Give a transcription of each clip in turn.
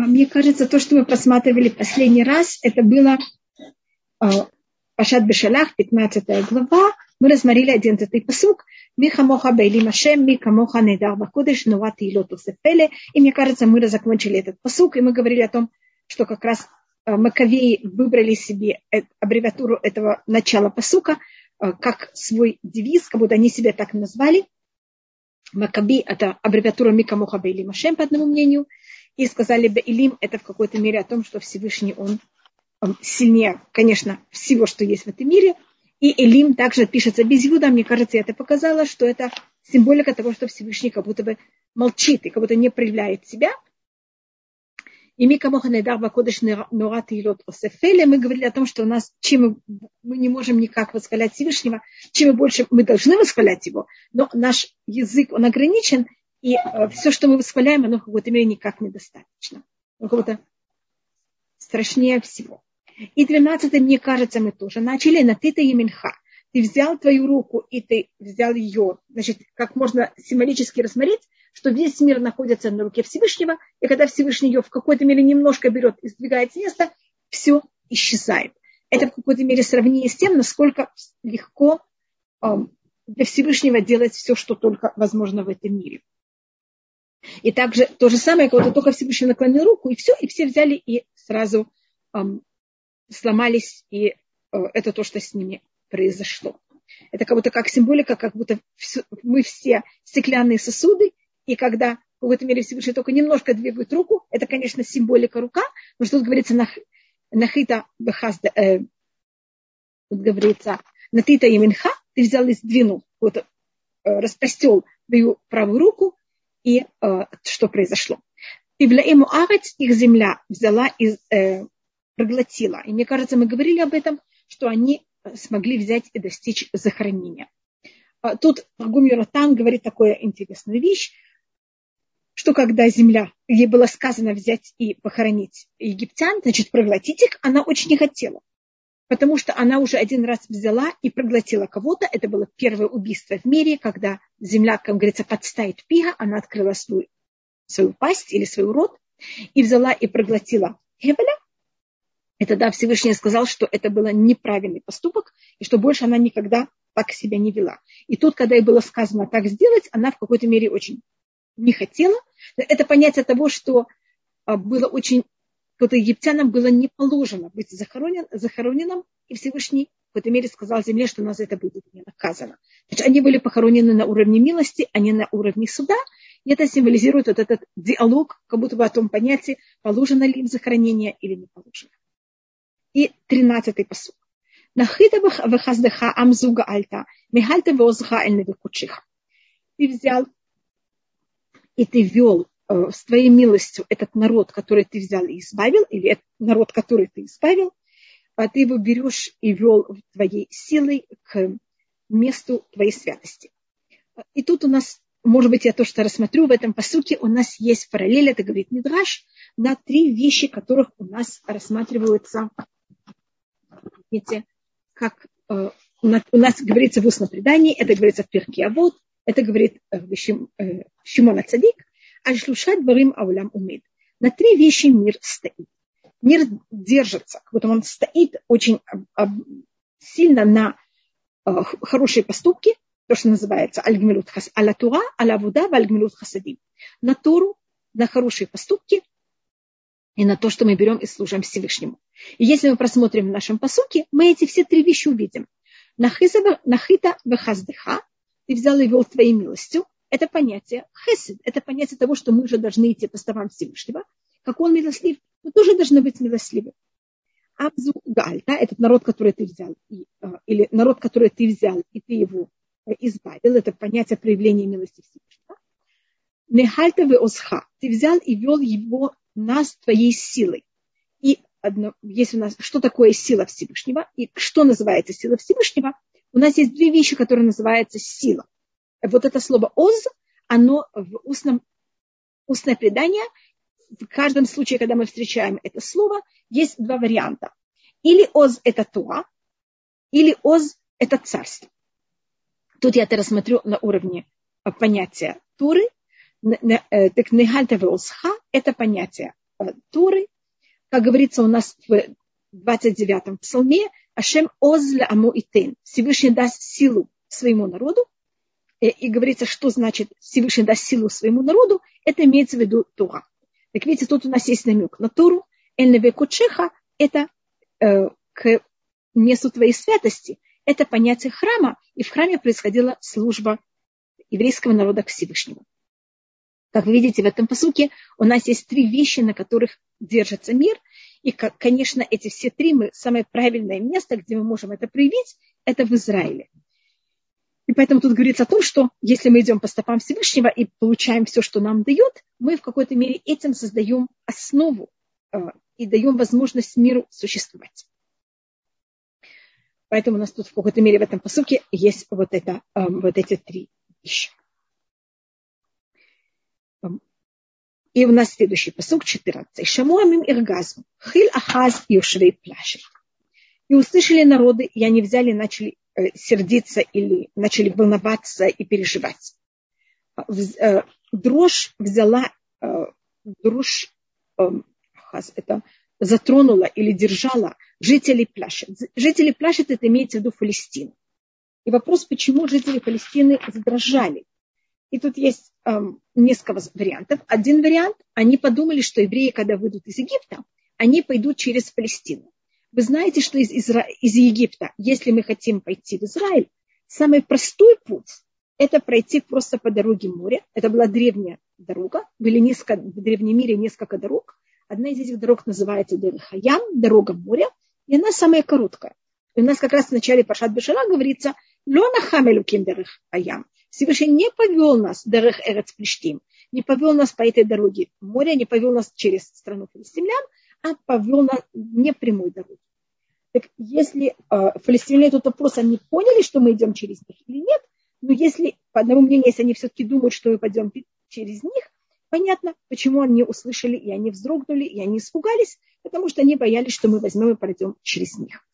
А, мне кажется, то, что мы просматривали последний раз, это было а, Пашат Бешалах, 15 глава. Мы рассмотрели 11 посук. Миха моха бейли машем, мика моха нейдар бакудыш, нувати илоту сефеле. И мне кажется, мы закончили этот посук, и мы говорили о том, что как раз а, Маковеи выбрали себе аббревиатуру этого начала посука как свой девиз, как будто они себя так назвали. Макаби – это аббревиатура Мика Моха Бейли Машем, по одному мнению – и сказали бы Илим, это в какой-то мере о том, что Всевышний он, он сильнее, конечно, всего, что есть в этом мире. И Элим также пишется без Юда. Мне кажется, я это показала, что это символика того, что Всевышний как будто бы молчит и как будто не проявляет себя. И мы говорили о том, что у нас, чем мы, мы не можем никак восхвалять Всевышнего, чем больше мы должны восхвалять его, но наш язык, он ограничен, и э, все, что мы восхваляем, оно в какой-то мере никак недостаточно. Оно как-то страшнее всего. И двенадцатый, мне кажется, мы тоже начали на ты-то и минха. Ты взял твою руку, и ты взял ее. Значит, как можно символически рассмотреть, что весь мир находится на руке Всевышнего, и когда Всевышний ее в какой-то мере немножко берет и сдвигает с места, все исчезает. Это в какой-то мере сравнение с тем, насколько легко эм, для Всевышнего делать все, что только возможно в этом мире. И также то же самое, когда только Всевышний наклонил руку, и все, и все взяли и сразу эм, сломались, и э, это то, что с ними произошло. Это как будто как символика, как будто все, мы все стеклянные сосуды, и когда в какой-то мере Всевышний только немножко двигает руку, это, конечно, символика рука, но что тут говорится на нахита бехазда, э, тут говорится, натита именха, ты взял и сдвинул, вот, э, распростел твою правую руку, и э, что произошло. И в Арец их земля взяла и э, проглотила. И мне кажется, мы говорили об этом, что они смогли взять и достичь захоронения. А тут Гум Юратан говорит такую интересную вещь, что когда земля, ей было сказано взять и похоронить египтян, значит, проглотить их, она очень не хотела потому что она уже один раз взяла и проглотила кого-то. Это было первое убийство в мире, когда земля, как говорится, подставит пига, она открыла свою, свою пасть или свой рот и взяла и проглотила Хевеля. И тогда Всевышний сказал, что это был неправильный поступок, и что больше она никогда так себя не вела. И тут, когда ей было сказано так сделать, она в какой-то мере очень не хотела. Это понятие того, что а, было очень вот египтянам было не положено быть захоронен, захороненным, и Всевышний в этой мере сказал земле, что у нас это будет не наказано. Значит, они были похоронены на уровне милости, а не на уровне суда. И это символизирует вот этот диалог, как будто бы о том понятии, положено ли им захоронение или не положено. И тринадцатый посуд. Нахитабах вехаздеха амзуга альта, михальта веозха эль Ты взял и ты вел с твоей милостью этот народ, который ты взял и избавил, или этот народ, который ты избавил, а ты его берешь и вел твоей силой к месту твоей святости. И тут у нас, может быть, я то, что рассмотрю в этом посуке, у нас есть параллель, это говорит Мидраш, на три вещи, которых у нас рассматриваются, видите, как э, у нас говорится в устном предании, это говорится в Перке Авод, это говорит э, Шимон Цадик, Аль-Шлушат Барим Аулям Умид. На три вещи мир стоит. Мир держится, как будто он стоит очень сильно на э, хорошие поступки, то, что называется аль-гмилут хас, аля-тура, аля-вуда, аль-гмилут хасадим. На Тору, на хорошие поступки и на то, что мы берем и служим Всевышнему. И если мы просмотрим в нашем посуке, мы эти все три вещи увидим. Нахита вехаздыха, ты взял и вел твоей милостью, это понятие хесед, это понятие того, что мы же должны идти по стопам Всевышнего. Как он милослив, мы тоже должны быть милостливы. Абзу галь, да, этот народ, который ты взял, и, а, или народ, который ты взял, и ты его э, избавил, это понятие проявления милости Всевышнего. Нехальта вы осха, ты взял и вел его нас твоей силой. И одно, есть у нас, что такое сила Всевышнего, и что называется сила Всевышнего, у нас есть две вещи, которые называются сила – вот это слово «оз», оно в устном, устное предание, в каждом случае, когда мы встречаем это слово, есть два варианта. Или «оз» – это «туа», или «оз» – это «царство». Тут я это рассмотрю на уровне понятия Туры. Э, так «негальта озха» – это понятие Туры. Как говорится у нас в 29-м псалме, Ашем озля аму итен. Всевышний даст силу своему народу. И, и говорится, что значит Всевышний даст силу своему народу. Это имеется в виду Тура. Так видите, тут у нас есть намек на Туру. Эльневе Кучеха – это э, к месту твоей святости. Это понятие храма. И в храме происходила служба еврейского народа к Всевышнему. Как вы видите в этом посуке, у нас есть три вещи, на которых держится мир. И, конечно, эти все три, мы, самое правильное место, где мы можем это проявить, это в Израиле. И поэтому тут говорится о том, что если мы идем по стопам Всевышнего и получаем все, что нам дает, мы в какой-то мере этим создаем основу э, и даем возможность миру существовать. Поэтому у нас тут в какой-то мере в этом посылке есть вот, это, э, вот эти три вещи. И у нас следующий посук 14. Шамуамим иргазм. Хил ахаз юшвей плаши. И услышали народы, и они взяли и начали сердиться или начали волноваться и переживать. Э, дрожь взяла, э, дрожь это затронула или держала жителей Пляшет. Жители Пляшет это имеется в виду Палестину. И вопрос, почему жители Палестины задрожали. И тут есть эм, несколько вариантов. Один вариант, они подумали, что евреи, когда выйдут из Египта, они пойдут через Палестину. Вы знаете, что из, Изра... из Египта, если мы хотим пойти в Израиль, самый простой путь – это пройти просто по дороге моря. Это была древняя дорога. Были несколько, в древнем мире несколько дорог. Одна из этих дорог называется Дерехаян, дорога моря, и она самая короткая. И у нас как раз в начале Пашат Бешара говорится «Лона хамелуким Дерехаян». Всевышний не повел нас Дерех Эрец Плештим, не повел нас по этой дороге моря, не повел нас через страну филистимлян, а повел нас не прямой дорогой. Так если э, филистимляне этот вопрос, они поняли, что мы идем через них или нет, но если, по одному мнению, если они все-таки думают, что мы пойдем через них, понятно, почему они услышали, и они вздрогнули, и они испугались, потому что они боялись, что мы возьмем и пройдем через них.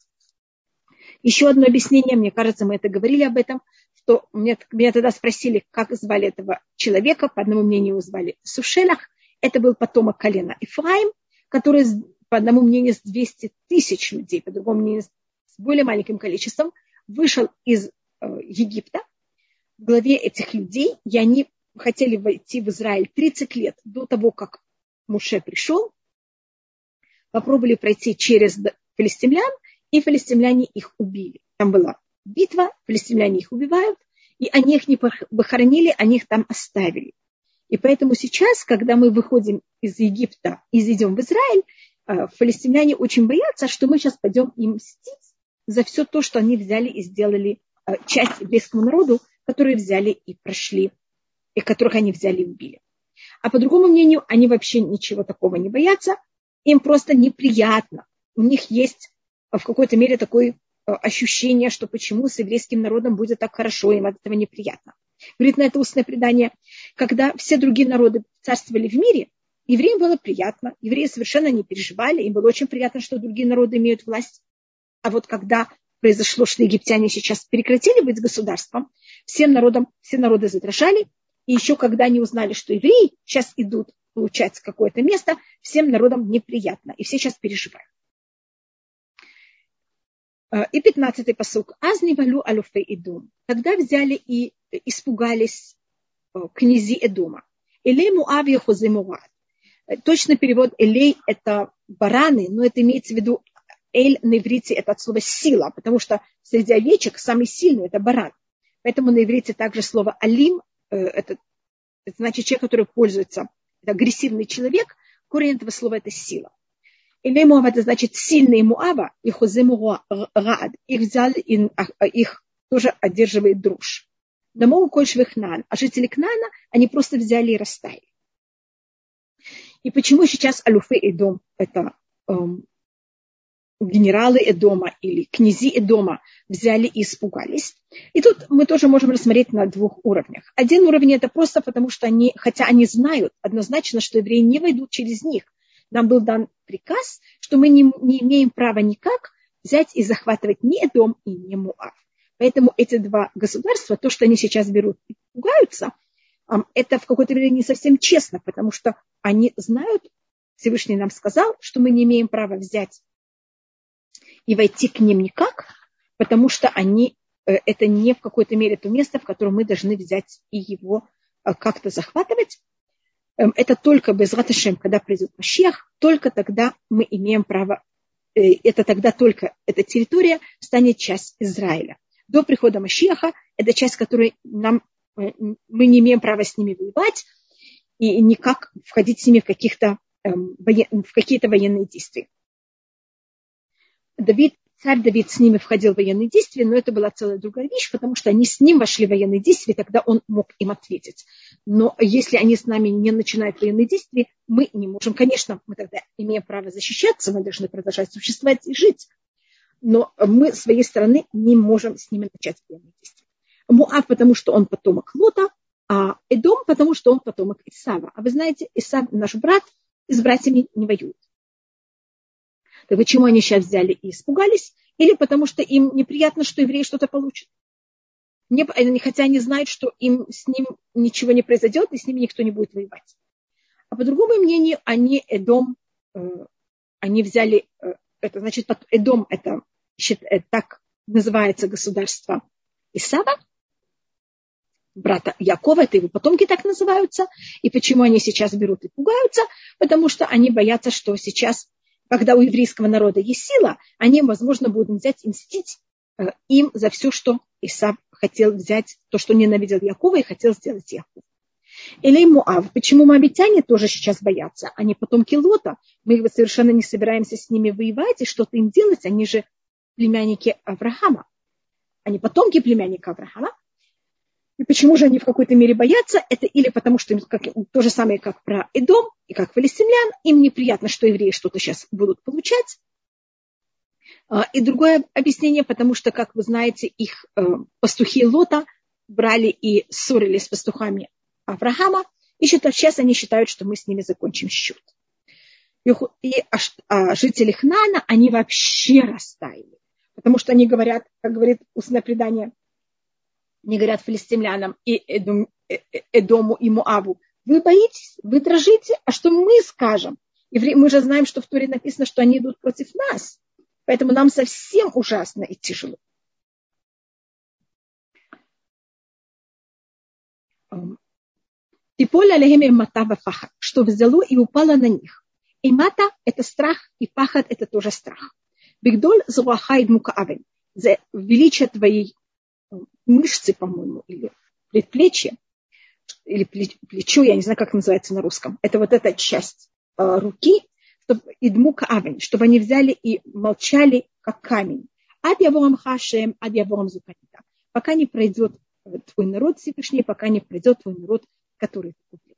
Еще одно объяснение, мне кажется, мы это говорили об этом, что меня, меня тогда спросили, как звали этого человека, по одному мнению его звали Сушелах, это был потомок колена Ифраим, который, по одному мнению, с 200 тысяч людей, по другому мнению, с более маленьким количеством, вышел из э, Египта в главе этих людей, и они хотели войти в Израиль 30 лет до того, как Муше пришел, попробовали пройти через филистимлян, и филистимляне их убили. Там была битва, филистимляне их убивают, и они их не похоронили, они их там оставили. И поэтому сейчас, когда мы выходим из Египта и идем в Израиль, э, филистимляне очень боятся, что мы сейчас пойдем им мстить за все то, что они взяли и сделали э, часть еврейскому народу, которые взяли и прошли, и которых они взяли и убили. А по другому мнению, они вообще ничего такого не боятся, им просто неприятно. У них есть в какой-то мере такое э, ощущение, что почему с еврейским народом будет так хорошо, им от этого неприятно. Говорит на это устное предание, когда все другие народы царствовали в мире, евреям было приятно, евреи совершенно не переживали, им было очень приятно, что другие народы имеют власть. А вот когда произошло, что египтяне сейчас прекратили быть государством, всем народам, все народы задрожали, и еще когда они узнали, что евреи сейчас идут получать какое-то место, всем народам неприятно, и все сейчас переживают. Э, и пятнадцатый посук. Азни валю алюфей Эдом. Тогда взяли и испугались э, князи Эдома. Элей Муав Яхузе Муад. Э, точно перевод Элей – это бараны, но это имеется в виду Эль на иврите – это от слова сила, потому что среди овечек самый сильный – это баран. Поэтому на иврите также слово Алим – это, это значит человек, который пользуется, это агрессивный человек. Корень этого слова – это сила. Или Муав это значит сильные Муава, и Хозему Раад. Их взяли, и их тоже одерживает дружь. Дамогу Кольш Вихнан. А жители Кнана, они просто взяли и растаяли. И почему сейчас Алюфы Эдом, это эм, генералы Эдома или князи Эдома взяли и испугались. И тут мы тоже можем рассмотреть на двух уровнях. Один уровень это просто потому, что они, хотя они знают однозначно, что евреи не войдут через них, нам был дан приказ, что мы не, не имеем права никак взять и захватывать ни дом и ни Муав. Поэтому эти два государства, то, что они сейчас берут и пугаются, это в какой-то мере не совсем честно, потому что они знают Всевышний нам сказал, что мы не имеем права взять и войти к ним никак, потому что они, э, это не в какой-то мере то место, в котором мы должны взять и его э, как-то захватывать. Эм, это только без раташем, когда придет Машех, только тогда мы имеем право, э, это тогда только эта территория станет часть Израиля. До прихода Машеха это часть, которой нам, мы не имеем права с ними воевать и никак входить с ними в, каких-то, эм, в какие-то военные действия. Давид, царь Давид с ними входил в военные действия, но это была целая другая вещь, потому что они с ним вошли в военные действия, тогда он мог им ответить. Но если они с нами не начинают военные действия, мы не можем. Конечно, мы тогда имеем право защищаться, мы должны продолжать существовать и жить, но мы с своей стороны не можем с ними начать военные действия. Муав, потому что он потомок Лота, а Эдом, потому что он потомок Исава. А вы знаете, Исав, наш брат, и с братьями не воюет. Так почему они сейчас взяли и испугались? Или потому что им неприятно, что евреи что-то получат? Не, хотя они знают, что им с ним ничего не произойдет, и с ними никто не будет воевать. А по другому мнению, они Эдом, э, они взяли, э, это значит, Эдом, это так называется государство Исава, брата Якова, это его потомки так называются. И почему они сейчас берут и пугаются? Потому что они боятся, что сейчас когда у еврейского народа есть сила, они, возможно, будут взять и мстить э, им за все, что Исав хотел взять, то, что ненавидел Якова и хотел сделать Яков. Или Муав. Почему мамитяне тоже сейчас боятся? Они потомки Лота. Мы совершенно не собираемся с ними воевать и что-то им делать. Они же племянники Авраама. Они потомки племянника Авраама. И почему же они в какой-то мере боятся? Это или потому, что им как, то же самое, как про Эдом и как филистимлян, им неприятно, что евреи что-то сейчас будут получать. А, и другое объяснение, потому что, как вы знаете, их э, пастухи Лота брали и ссорились с пастухами Авраама, и сейчас они считают, что мы с ними закончим счет. И жители Хнана, они вообще растаяли. Потому что они говорят, как говорит устное предание, не говорят филистимлянам и Эдом, э, э, Эдому и Муаву, вы боитесь, вы дрожите, а что мы скажем? И мы же знаем, что в Туре написано, что они идут против нас. Поэтому нам совсем ужасно и тяжело. И поле алехем мата пахат, что взяло и упало на них. И мата – это страх, и пахат – это тоже страх. Бигдоль зуахайд мукаавен. За величие твоей мышцы, по-моему, или предплечье, или плечо, я не знаю, как называется на русском. Это вот эта часть э, руки, чтобы авен, чтобы они взяли и молчали, как камень. Ад яворам хашем, ад яворам зуканита. Пока не пройдет твой народ Всевышний, пока не пройдет твой народ, который ты купил.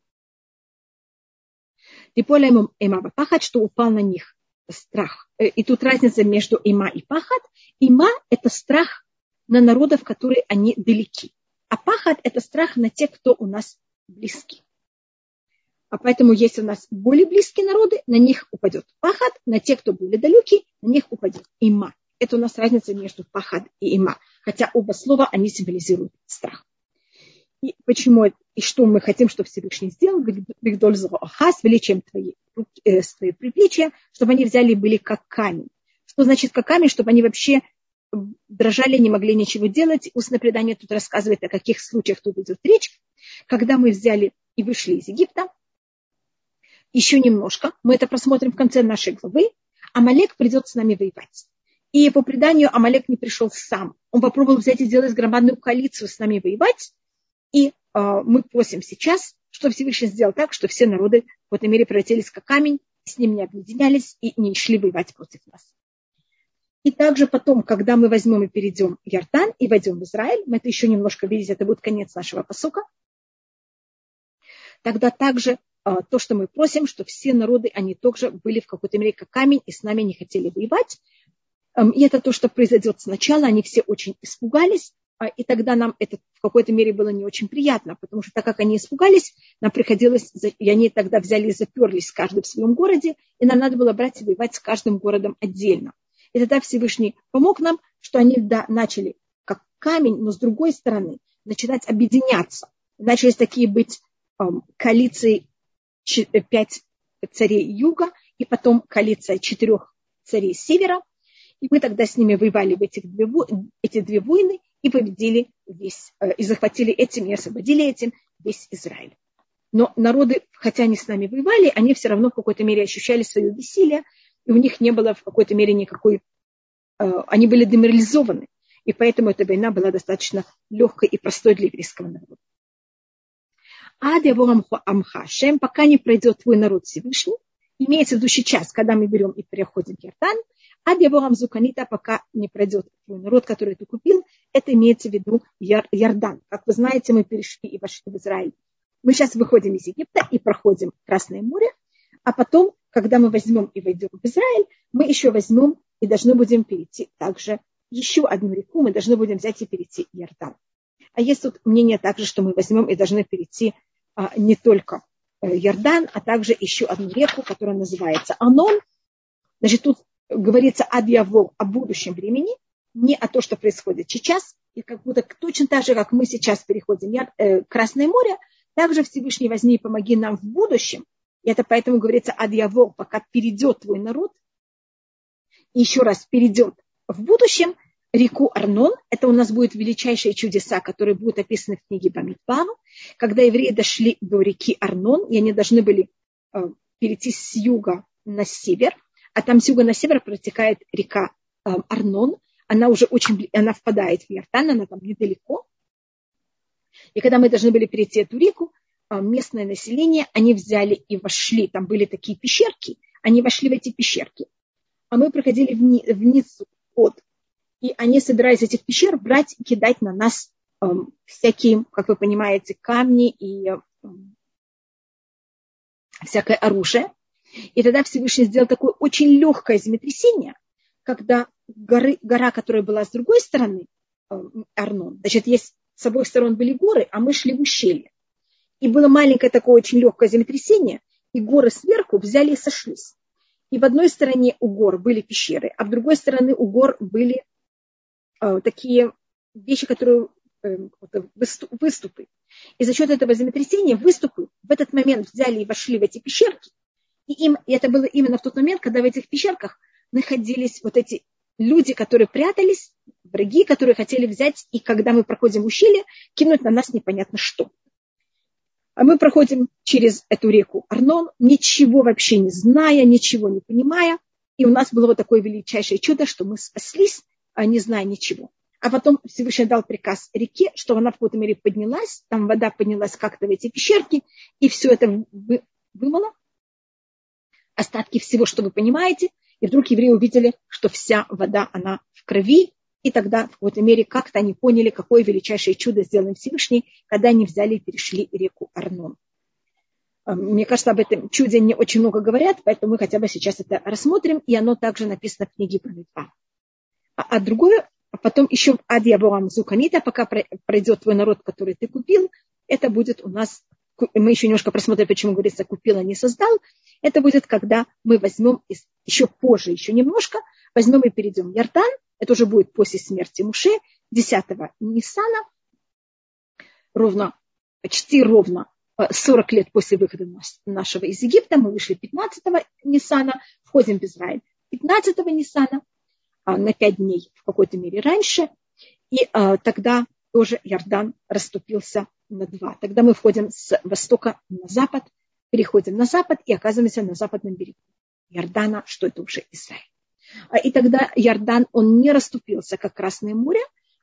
Типоля има пахат, что упал на них страх. Э, и тут разница между има и пахат. Има – это страх на народов, которые они далеки. А пахат – это страх на тех, кто у нас близки. А поэтому, если у нас более близкие народы, на них упадет пахат, на тех, кто более далекий, на них упадет има. Это у нас разница между пахат и има. Хотя оба слова, они символизируют страх. И почему и что мы хотим, чтобы Всевышний сделал, Бигдоль с величием твои, э, свои приплечья, чтобы они взяли и были как камень. Что значит как камень? Чтобы они вообще дрожали, не могли ничего делать. Устное предание тут рассказывает, о каких случаях тут идет речь. Когда мы взяли и вышли из Египта, еще немножко, мы это просмотрим в конце нашей главы, Амалек придет с нами воевать. И по преданию Амалек не пришел сам. Он попробовал взять и сделать громадную коалицию с нами воевать. И э, мы просим сейчас, что Всевышний сделал так, что все народы в этой мере превратились как камень, с ним не объединялись и не шли воевать против нас. И также потом, когда мы возьмем и перейдем в Яртан и войдем в Израиль, мы это еще немножко видите, это будет конец нашего посука, тогда также а, то, что мы просим, что все народы, они также были в какой-то мере как камень и с нами не хотели воевать. И это то, что произойдет сначала. Они все очень испугались, а, и тогда нам это в какой-то мере было не очень приятно, потому что так как они испугались, нам приходилось, и они тогда взяли и заперлись каждый в своем городе, и нам надо было брать и воевать с каждым городом отдельно. И тогда Всевышний помог нам, что они да, начали как камень, но с другой стороны начинать объединяться. Начались такие быть эм, коалиции 5, царей юга и потом коалиция четырех царей севера. И мы тогда с ними воевали в этих две, эти две войны и победили весь, э, и захватили этим, и освободили этим весь Израиль. Но народы, хотя они с нами воевали, они все равно в какой-то мере ощущали свое бессилие, и у них не было в какой-то мере никакой... Э, они были деморализованы, и поэтому эта война была достаточно легкой и простой для еврейского народа. Ад амха, шем, пока не пройдет твой народ Всевышний, имеется в виду сейчас, когда мы берем и переходим в Ярдан, ад яворам зуканита, пока не пройдет народ, который ты купил, это имеется в виду Ярдан. Как вы знаете, мы перешли и вошли в Израиль мы сейчас выходим из Египта и проходим Красное море, а потом, когда мы возьмем и войдем в Израиль, мы еще возьмем и должны будем перейти также еще одну реку, мы должны будем взять и перейти Иордан. А есть тут мнение также, что мы возьмем и должны перейти а, не только э, Иордан, а также еще одну реку, которая называется Анон. Значит, тут говорится о Диавол, о будущем времени, не о том, что происходит сейчас, и как будто точно так же, как мы сейчас переходим э, Красное море, также Всевышний возьми и помоги нам в будущем. И это поэтому говорится адьяво, пока перейдет твой народ. И еще раз перейдет в будущем реку Арнон. Это у нас будут величайшие чудеса, которые будут описаны в книге Бамидбам. Когда евреи дошли до реки Арнон, и они должны были э, перейти с юга на север, а там с юга на север протекает река э, Арнон. Она уже очень, она впадает в Яртан, она там недалеко. И когда мы должны были перейти эту реку, а, местное население, они взяли и вошли, там были такие пещерки, они вошли в эти пещерки. А мы проходили вниз, от. И они собирались этих пещер брать и кидать на нас эм, всякие, как вы понимаете, камни и эм, всякое оружие. И тогда Всевышний сделал такое очень легкое землетрясение, когда горы, гора, которая была с другой стороны, эм, Арнон, значит, есть с обоих сторон были горы, а мы шли в ущелье. И было маленькое такое очень легкое землетрясение, и горы сверху взяли и сошлись. И в одной стороне у гор были пещеры, а в другой стороне у гор были э, такие вещи, которые э, выступы. И за счет этого землетрясения выступы в этот момент взяли и вошли в эти пещерки. И, им, и это было именно в тот момент, когда в этих пещерках находились вот эти люди, которые прятались, враги, которые хотели взять, и когда мы проходим ущелье, кинуть на нас непонятно что. А мы проходим через эту реку Арнон, ничего вообще не зная, ничего не понимая. И у нас было вот такое величайшее чудо, что мы спаслись, а не зная ничего. А потом Всевышний дал приказ реке, что она в какой-то мере поднялась, там вода поднялась как-то в эти пещерки, и все это вымыло. Остатки всего, что вы понимаете, и вдруг евреи увидели, что вся вода, она в крови, и тогда в какой-то мере как-то они поняли, какое величайшее чудо сделал Всевышний, когда они взяли и перешли реку Арнон. А, мне кажется, об этом чуде не очень много говорят, поэтому мы хотя бы сейчас это рассмотрим, и оно также написано в книге Памидба. А, а другое, а потом еще в Ади Абуам Зуканита, пока пройдет твой народ, который ты купил, это будет у нас, мы еще немножко просмотрим, почему говорится, купил, а не создал, это будет, когда мы возьмем еще позже, еще немножко, возьмем и перейдем в Ярдан, это уже будет после смерти Муше, 10 Ниссана, ровно, почти ровно 40 э, лет после выхода нашего из Египта, мы вышли 15 Ниссана, входим в Израиль 15 Ниссана, а, на 5 дней в какой-то мере раньше, и а, тогда тоже Иордан расступился на два. Тогда мы входим с востока на запад, переходим на запад и оказываемся на западном берегу Иордана, что это уже Израиль. А, и тогда Иордан, он не расступился, как Красное море,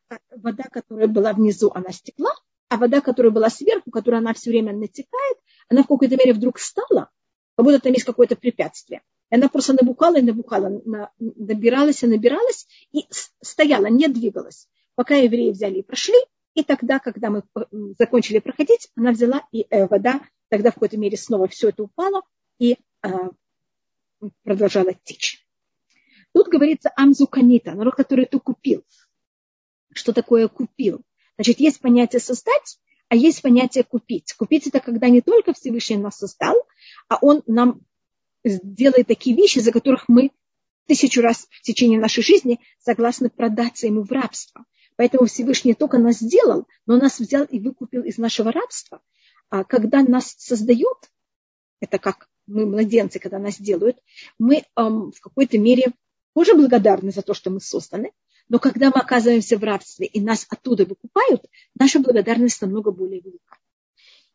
а вода, которая была внизу, она стекла, а вода, которая была сверху, которая она все время натекает, она в какой-то мере вдруг стала, как будто там есть какое-то препятствие. И она просто набухала и набухала, набиралась и набиралась, и стояла, не двигалась, пока евреи взяли и прошли, и тогда, когда мы э, закончили проходить, она взяла, и э, вода тогда в какой-то мере снова все это упало и э, продолжала течь. Тут говорится амзуканита, народ, который ты купил. Что такое купил? Значит, есть понятие создать, а есть понятие купить. Купить это когда не только Всевышний нас создал, а он нам делает такие вещи, за которых мы тысячу раз в течение нашей жизни согласны продаться ему в рабство. Поэтому Всевышний только нас сделал, но нас взял и выкупил из нашего рабства. А когда нас создает, это как мы младенцы, когда нас делают, мы эм, в какой-то мере тоже благодарны за то, что мы созданы, но когда мы оказываемся в рабстве и нас оттуда выкупают, наша благодарность намного более велика.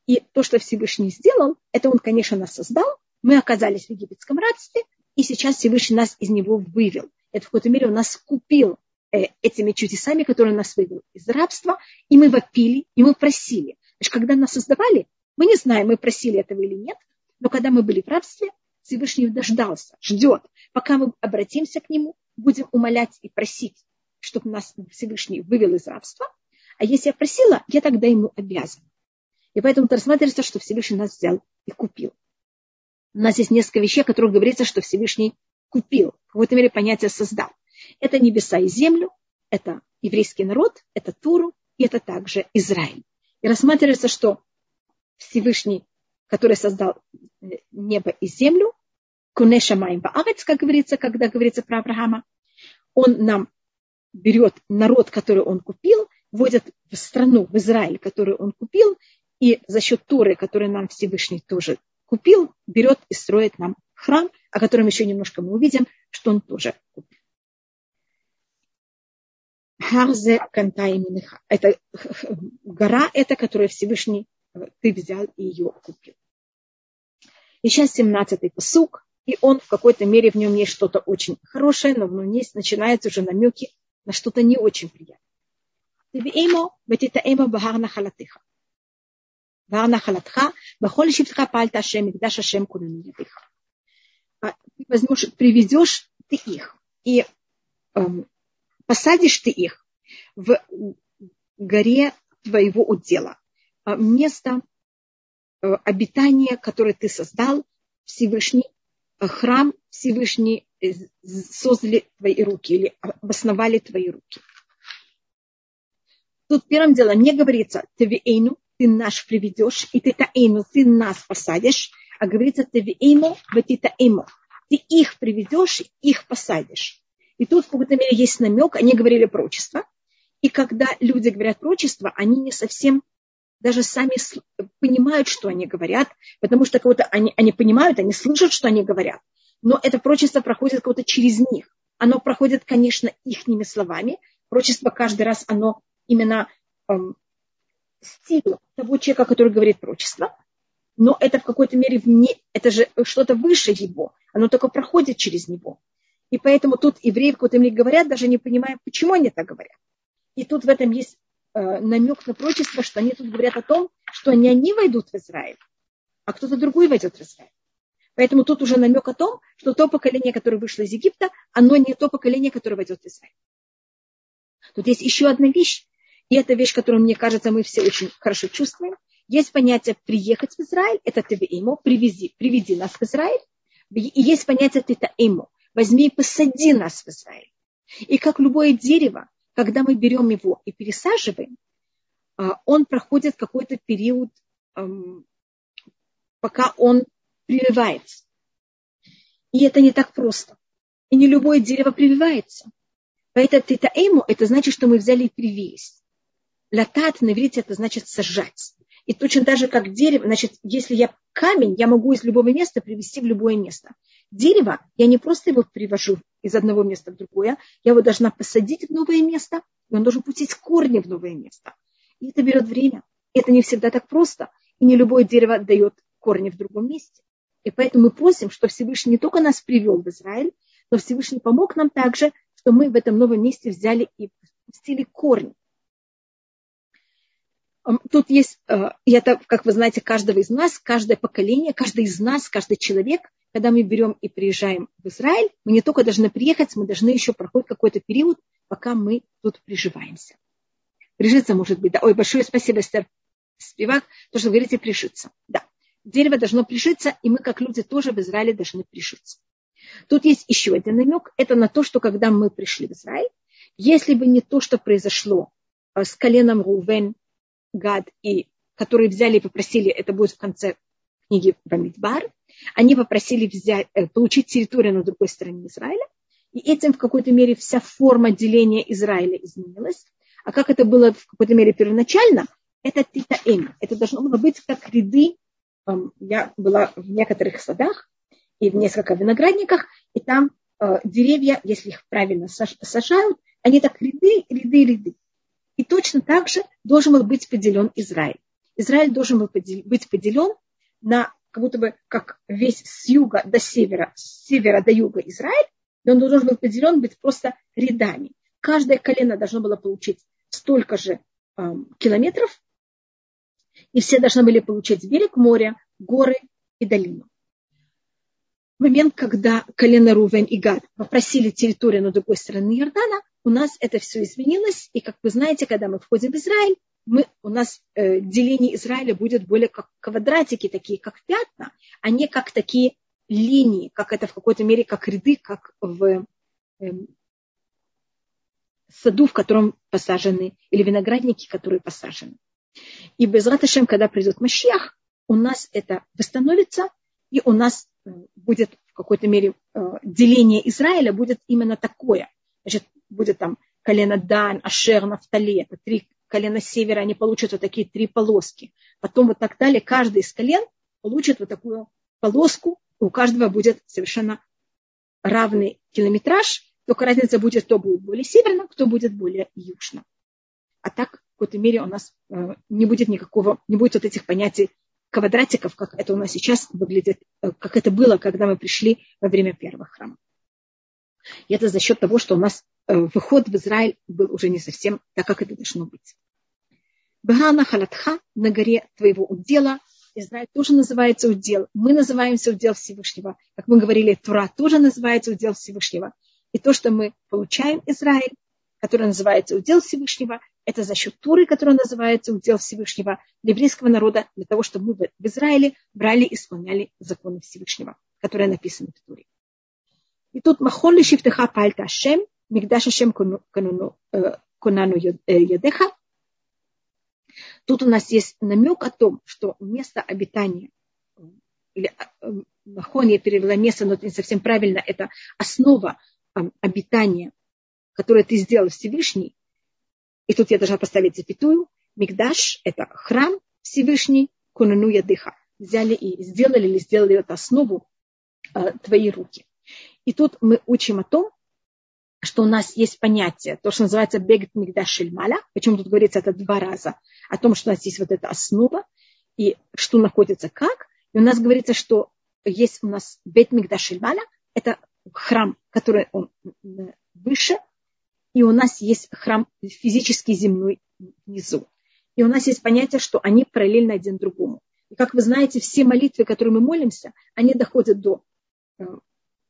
И то, что Всевышний сделал, это он, конечно, нас создал, мы оказались в египетском рабстве, и сейчас Всевышний нас из него вывел. Это в какой-то мере он нас купил этими чудесами, которые нас вывел из рабства, и мы вопили, и мы просили. Значит, когда нас создавали, мы не знаем, мы просили этого или нет, но когда мы были в рабстве, Всевышний дождался, ждет, пока мы обратимся к нему, будем умолять и просить, чтобы нас Всевышний вывел из рабства. А если я просила, я тогда ему обязан. И поэтому это рассматривается, что Всевышний нас взял и купил. У нас есть несколько вещей, о которых говорится, что Всевышний купил. В какой-то мере понятие создал. Это небеса и землю, это еврейский народ, это Туру, и это также Израиль. И рассматривается, что Всевышний, который создал э, небо и землю, Кунеша Майм Баарец, как говорится, когда говорится про Авраама, он нам берет народ, который он купил, вводит в страну, в Израиль, которую он купил, и за счет Торы, который нам Всевышний тоже купил, берет и строит нам храм, о котором еще немножко мы увидим, что он тоже купил. Харзе Канта Минаха. Это гора это которую Всевышний э, ты взял и ее купил. И сейчас 17-й посук, и он в какой-то мере в нем есть что-то очень хорошее, но в нем есть, начинаются уже намеки на что-то не очень приятное. А ты возьмешь, приведешь ты их, и эм, посадишь ты их в горе твоего удела. А, место э, обитания, которое ты создал, Всевышний, э, храм Всевышний э, создали твои руки или обосновали твои руки. Тут первым делом не говорится «Тевиэйну», ты наш приведешь, и ты таэйну, ты нас посадишь, а говорится «Тевиэйну, таэйну». Ты их приведешь, их посадишь. И тут в какой-то мере есть намек, они говорили прочество. И когда люди говорят прочество, они не совсем даже сами понимают, что они говорят, потому что кого-то они, они понимают, они слышат, что они говорят, но это прочество проходит кого-то через них. Оно проходит, конечно, ихними словами. Прочество каждый раз, оно именно эм, стиль того человека, который говорит прочество, но это в какой-то мере вне, это же что-то выше его, оно только проходит через него. И поэтому тут евреи в какой-то мере говорят, даже не понимая, почему они так говорят. И тут в этом есть Э, намек на прочество, что они тут говорят о том, что не они войдут в Израиль, а кто-то другой войдет в Израиль. Поэтому тут уже намек о том, что то поколение, которое вышло из Египта, оно не то поколение, которое войдет в Израиль. Тут есть еще одна вещь, и эта вещь, которую, мне кажется, мы все очень хорошо чувствуем. Есть понятие приехать в Израиль, это ты ему, привези, приведи нас в Израиль. И есть понятие ты ему, возьми и посади нас в Израиль. И как любое дерево, когда мы берем его и пересаживаем, а, он проходит какой-то период, пока он прививается. И это не так просто. И не любое дерево прививается. Поэтому тетаэму, это значит, что мы взяли и привились. Латат на это значит сажать. И точно так же, как дерево, значит, если я камень, я могу из любого места привести в любое место. Дерево, я не просто его привожу из одного места в другое, я его должна посадить в новое место, и он должен пустить корни в новое место. И это берет время. Это не всегда так просто. И не любое дерево дает корни в другом месте. И поэтому мы просим, что Всевышний не только нас привел в Израиль, но Всевышний помог нам также, что мы в этом новом месте взяли и пустили корни. Тут есть, э, и это, как вы знаете, каждого из нас, каждое поколение, каждый из нас, каждый человек, когда мы берем и приезжаем в Израиль, мы не только должны приехать, мы должны еще проходить какой-то период, пока мы тут приживаемся. Прижиться может быть, да. Ой, большое спасибо, Эстер Спивак, то, что вы говорите, прижиться. Да. Дерево должно прижиться, и мы, как люди, тоже в Израиле должны прижиться. Тут есть еще один намек. Это на то, что когда мы пришли в Израиль, если бы не то, что произошло э, с коленом Рувен, Гад, и которые взяли и попросили, это будет в конце книги Бамидбар, они попросили взять, э, получить территорию на другой стороне Израиля, и этим в какой-то мере вся форма деления Израиля изменилась. А как это было в какой-то мере первоначально, это титаэм. Это должно было быть как ряды я была в некоторых садах и в нескольких виноградниках, и там э, деревья, если их правильно сажают, они так ряды, ряды, ряды. И точно так же должен был быть поделен Израиль. Израиль должен был быть поделен на как будто бы как весь с юга до севера, с севера до юга Израиль, и он должен был поделен быть просто рядами. Каждое колено должно было получить столько же э, километров, и все должны были получить берег моря, горы и долину. В момент, когда колено Рувен и Гад попросили территорию на другой стороне Иордана, у нас это все изменилось. И, как вы знаете, когда мы входим в Израиль, мы, у нас э, деление Израиля будет более как квадратики, такие как пятна, а не как такие линии, как это в какой-то мере, как ряды, как в э, саду, в котором посажены, или виноградники, которые посажены. И без Раташем, когда придет Машьях, у нас это восстановится, и у нас э, будет в какой-то мере э, деление Израиля будет именно такое. Значит, будет там колено Дан, Ашер, Нафтали, это три колена севера, они получат вот такие три полоски. Потом вот так далее, каждый из колен получит вот такую полоску, у каждого будет совершенно равный километраж, только разница будет, кто будет более северно, кто будет более южно. А так, в какой-то мере, у нас э, не будет никакого, не будет вот этих понятий квадратиков, как это у нас сейчас выглядит, э, как это было, когда мы пришли во время первого храма. И это за счет того, что у нас э, выход в Израиль был уже не совсем так, как это должно быть. Багана халатха на горе твоего удела. Израиль тоже называется удел. Мы называемся удел Всевышнего. Как мы говорили, Тура тоже называется удел Всевышнего. И то, что мы получаем Израиль, который называется удел Всевышнего, это за счет Туры, который называется удел Всевышнего еврейского народа, для того, чтобы мы в Израиле брали и исполняли законы Всевышнего, которые написаны в Туре. И тут махон ли шифтеха пальта Ашем, мигдаш Ашем конану ядеха. Тут у нас есть намек о том, что место обитания, или махон я перевела место, но это не совсем правильно, это основа обитания, которое ты сделал Всевышний. И тут я должна поставить запятую. Мигдаш – это храм Всевышний, конану ядыха. Взяли и сделали или сделали эту основу э, твои руки. И тут мы учим о том, что у нас есть понятие, то, что называется бегет мигдаш шельмаля, почему тут говорится это два раза, о том, что у нас есть вот эта основа, и что находится как. И у нас говорится, что есть у нас бет мигдаш шельмаля, это храм, который он выше, и у нас есть храм физический земной внизу. И у нас есть понятие, что они параллельны один другому. И как вы знаете, все молитвы, которые мы молимся, они доходят до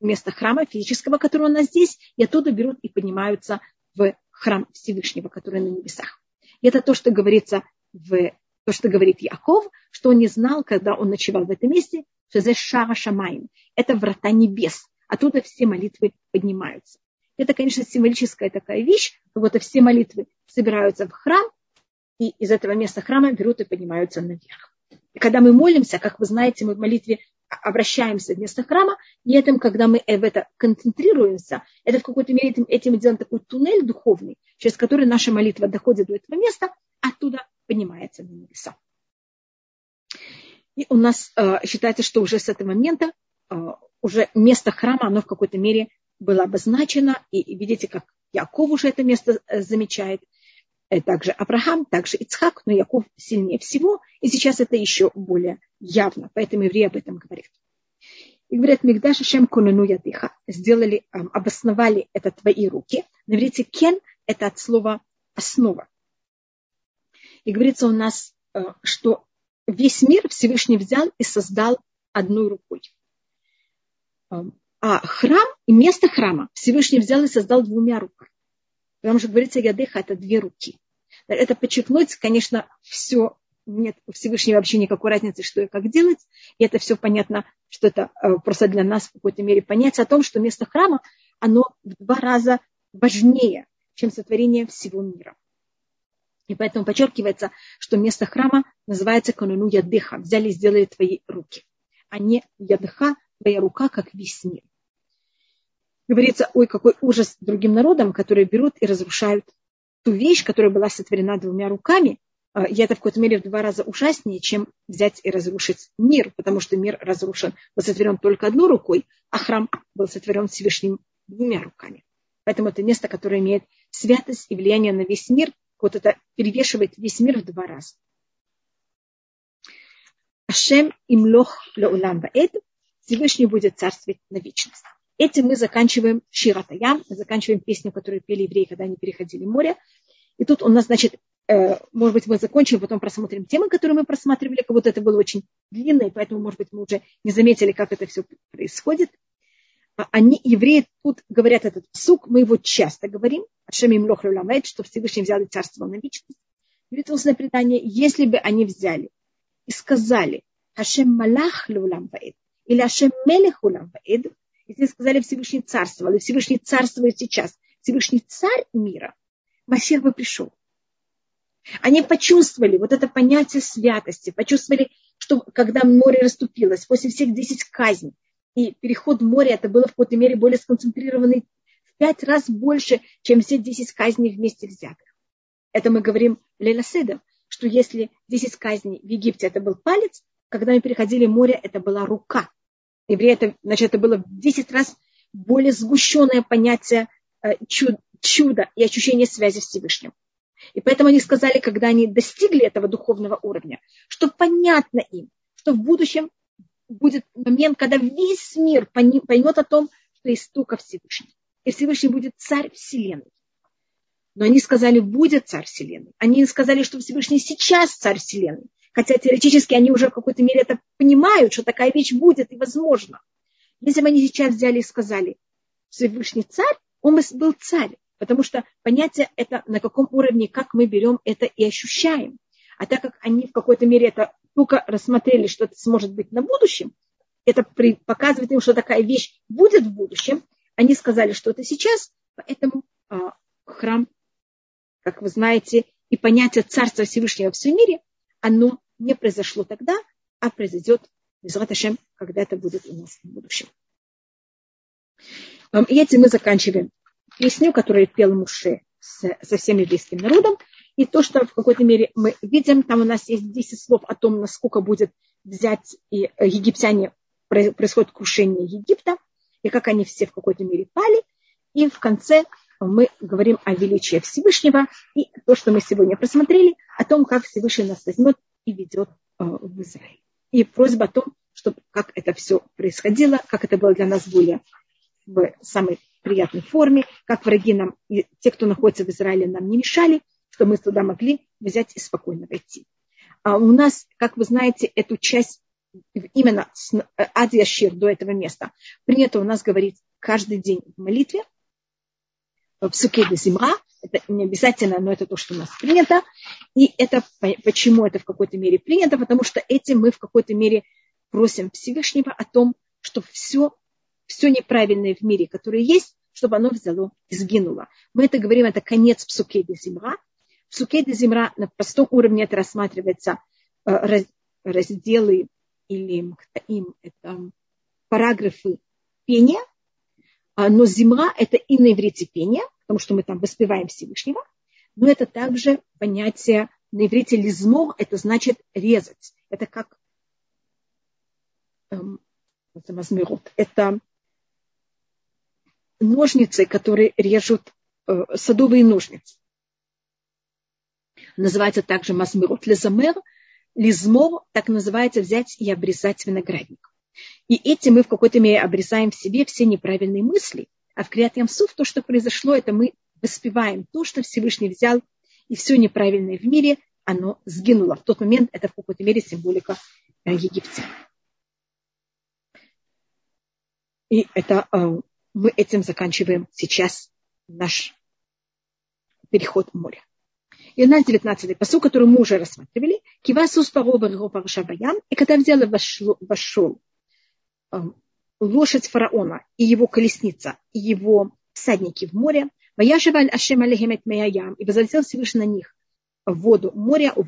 места храма физического, который у нас здесь, и оттуда берут и поднимаются в храм Всевышнего, который на небесах. И это то, что говорится в то, что говорит Яков, что он не знал, когда он ночевал в этом месте, что это Шара Шамаин. Это врата небес. Оттуда все молитвы поднимаются. Это, конечно, символическая такая вещь, как будто все молитвы собираются в храм, и из этого места храма берут и поднимаются наверх. И когда мы молимся, как вы знаете, мы в молитве обращаемся в место храма, и этим, когда мы в это концентрируемся, это в какой-то мере этим, этим делаем такой туннель духовный, через который наша молитва доходит до этого места, оттуда поднимается на небеса. И у нас э, считается, что уже с этого момента э, уже место храма, оно в какой-то мере было обозначено, и видите, как Яков уже это место э, замечает, также Авраам, также Ицхак, но Яков сильнее всего, и сейчас это еще более явно, поэтому евреи об этом говорят. И говорят, Мигдаш Шем Кунану Ядыха, сделали, обосновали это твои руки. На иврите кен – это от слова основа. И говорится у нас, э, что весь мир Всевышний взял и создал одной рукой. А храм и место храма Всевышний взял и создал двумя руками. Потому что говорится, ядыха – это две руки. Это подчеркнуть, конечно, все нет у Всевышнего вообще никакой разницы, что и как делать. И это все понятно, что это э, просто для нас в какой-то мере понятие о том, что место храма, оно в два раза важнее, чем сотворение всего мира. И поэтому подчеркивается, что место храма называется кануну ядыха. Взяли и сделали твои руки. А не ядыха, твоя рука, как весь мир. Говорится, ой, какой ужас другим народам, которые берут и разрушают ту вещь, которая была сотворена двумя руками, а, и это в какой-то мере в два раза ужаснее, чем взять и разрушить мир, потому что мир разрушен, был сотворен только одной рукой, а храм был сотворен Всевышним двумя руками. Поэтому это место, которое имеет святость и влияние на весь мир, вот это перевешивает весь мир в два раза. Ашем имлох леулам ваэд, Всевышний будет царствовать на вечность. Этим мы заканчиваем Ширатаям, мы заканчиваем песню, которую пели евреи, когда они переходили море. И тут у нас, значит, э, может быть, мы закончим, потом просмотрим темы, которые мы просматривали, как будто это было очень длинно, и поэтому, может быть, мы уже не заметили, как это все происходит. А они, евреи, тут говорят этот сук, мы его часто говорим, Ашем им лох что Всевышний взял царство на вечность. Говорит устное предание, если бы они взяли и сказали, Ашем малах ваэд, или Ашем мелех улам ваэд, если сказали Всевышний царствовал, и Всевышний царствует сейчас, Всевышний царь мира, Масих бы пришел. Они почувствовали вот это понятие святости, почувствовали, что когда море расступилось, после всех десять казней, и переход в море, это было в какой-то мере более сконцентрированный в пять раз больше, чем все десять казней вместе взятых. Это мы говорим Лейла Седа, что если десять казней в Египте это был палец, когда мы переходили море, это была рука. Евреи, это, значит, это было в десять раз более сгущенное понятие э, чуда, чуда и ощущение связи с Всевышним. И поэтому они сказали, когда они достигли этого духовного уровня, что понятно им, что в будущем будет момент, когда весь мир поймет о том, что есть только Всевышний. И Всевышний будет царь Вселенной. Но они сказали, будет царь Вселенной. Они сказали, что Всевышний сейчас царь Вселенной. Хотя теоретически они уже в какой-то мере это понимают, что такая вещь будет и возможно. Если бы они сейчас взяли и сказали, Всевышний царь, он был царь. Потому что понятие это на каком уровне, как мы берем это и ощущаем. А так как они в какой-то мере это только рассмотрели, что это сможет быть на будущем, это показывает им, что такая вещь будет в будущем, они сказали, что это сейчас, поэтому а, храм, как вы знаете, и понятие Царства Всевышнего в всем мире, оно не произошло тогда, а произойдет, Безраташем, когда это будет у нас в будущем. И этим мы заканчиваем песню, которую пел Муше со всем еврейским народом. И то, что в какой-то мере мы видим, там у нас есть 10 слов о том, насколько будет взять и э, египтяне, происходит крушение Египта, и как они все в какой-то мере пали. И в конце мы говорим о величии Всевышнего и то, что мы сегодня просмотрели, о том, как Всевышний нас возьмет и ведет э, в Израиль. И просьба о том, чтобы как это все происходило, как это было для нас более в самой приятной форме, как враги нам, и те, кто находится в Израиле, нам не мешали, что мы туда могли взять и спокойно войти. А у нас, как вы знаете, эту часть именно с э, Адьяшир до этого места принято у нас говорить каждый день в молитве, в суке де зимра, это не обязательно, но это то, что у нас принято. И это почему это в какой-то мере принято, потому что этим мы в какой-то мере просим Всевышнего о том, чтобы все все неправильное в мире, которое есть, чтобы оно взяло и сгинуло. Мы это говорим, это конец псуке де земра. В псуке де земра на простом уровне это рассматривается э, разделы или им это параграфы пения, но земра это и на иврите пение, потому что мы там воспеваем Всевышнего, но это также понятие на иврите лизмор, это значит резать. Это как эм, это ножницы, которые режут э, садовые ножницы. Называется также масмирот лизамер. Лизмор так называется взять и обрезать виноградник. И этим мы в какой-то мере обрезаем в себе все неправильные мысли. А в Криат Ямсуф то, что произошло, это мы воспеваем то, что Всевышний взял, и все неправильное в мире, оно сгинуло. В тот момент это в какой-то мере символика э, египтян. И это э, мы этим заканчиваем сейчас наш переход в море. И у нас 19-й посыл, который мы уже рассматривали. Кивасус паро параша баян. И когда взял вошел, вошел эм, лошадь фараона и его колесница, и его всадники в море, Ваяшеваль Ашем Алехемет Меяям, и возлетел Всевышний на них в воду моря, у.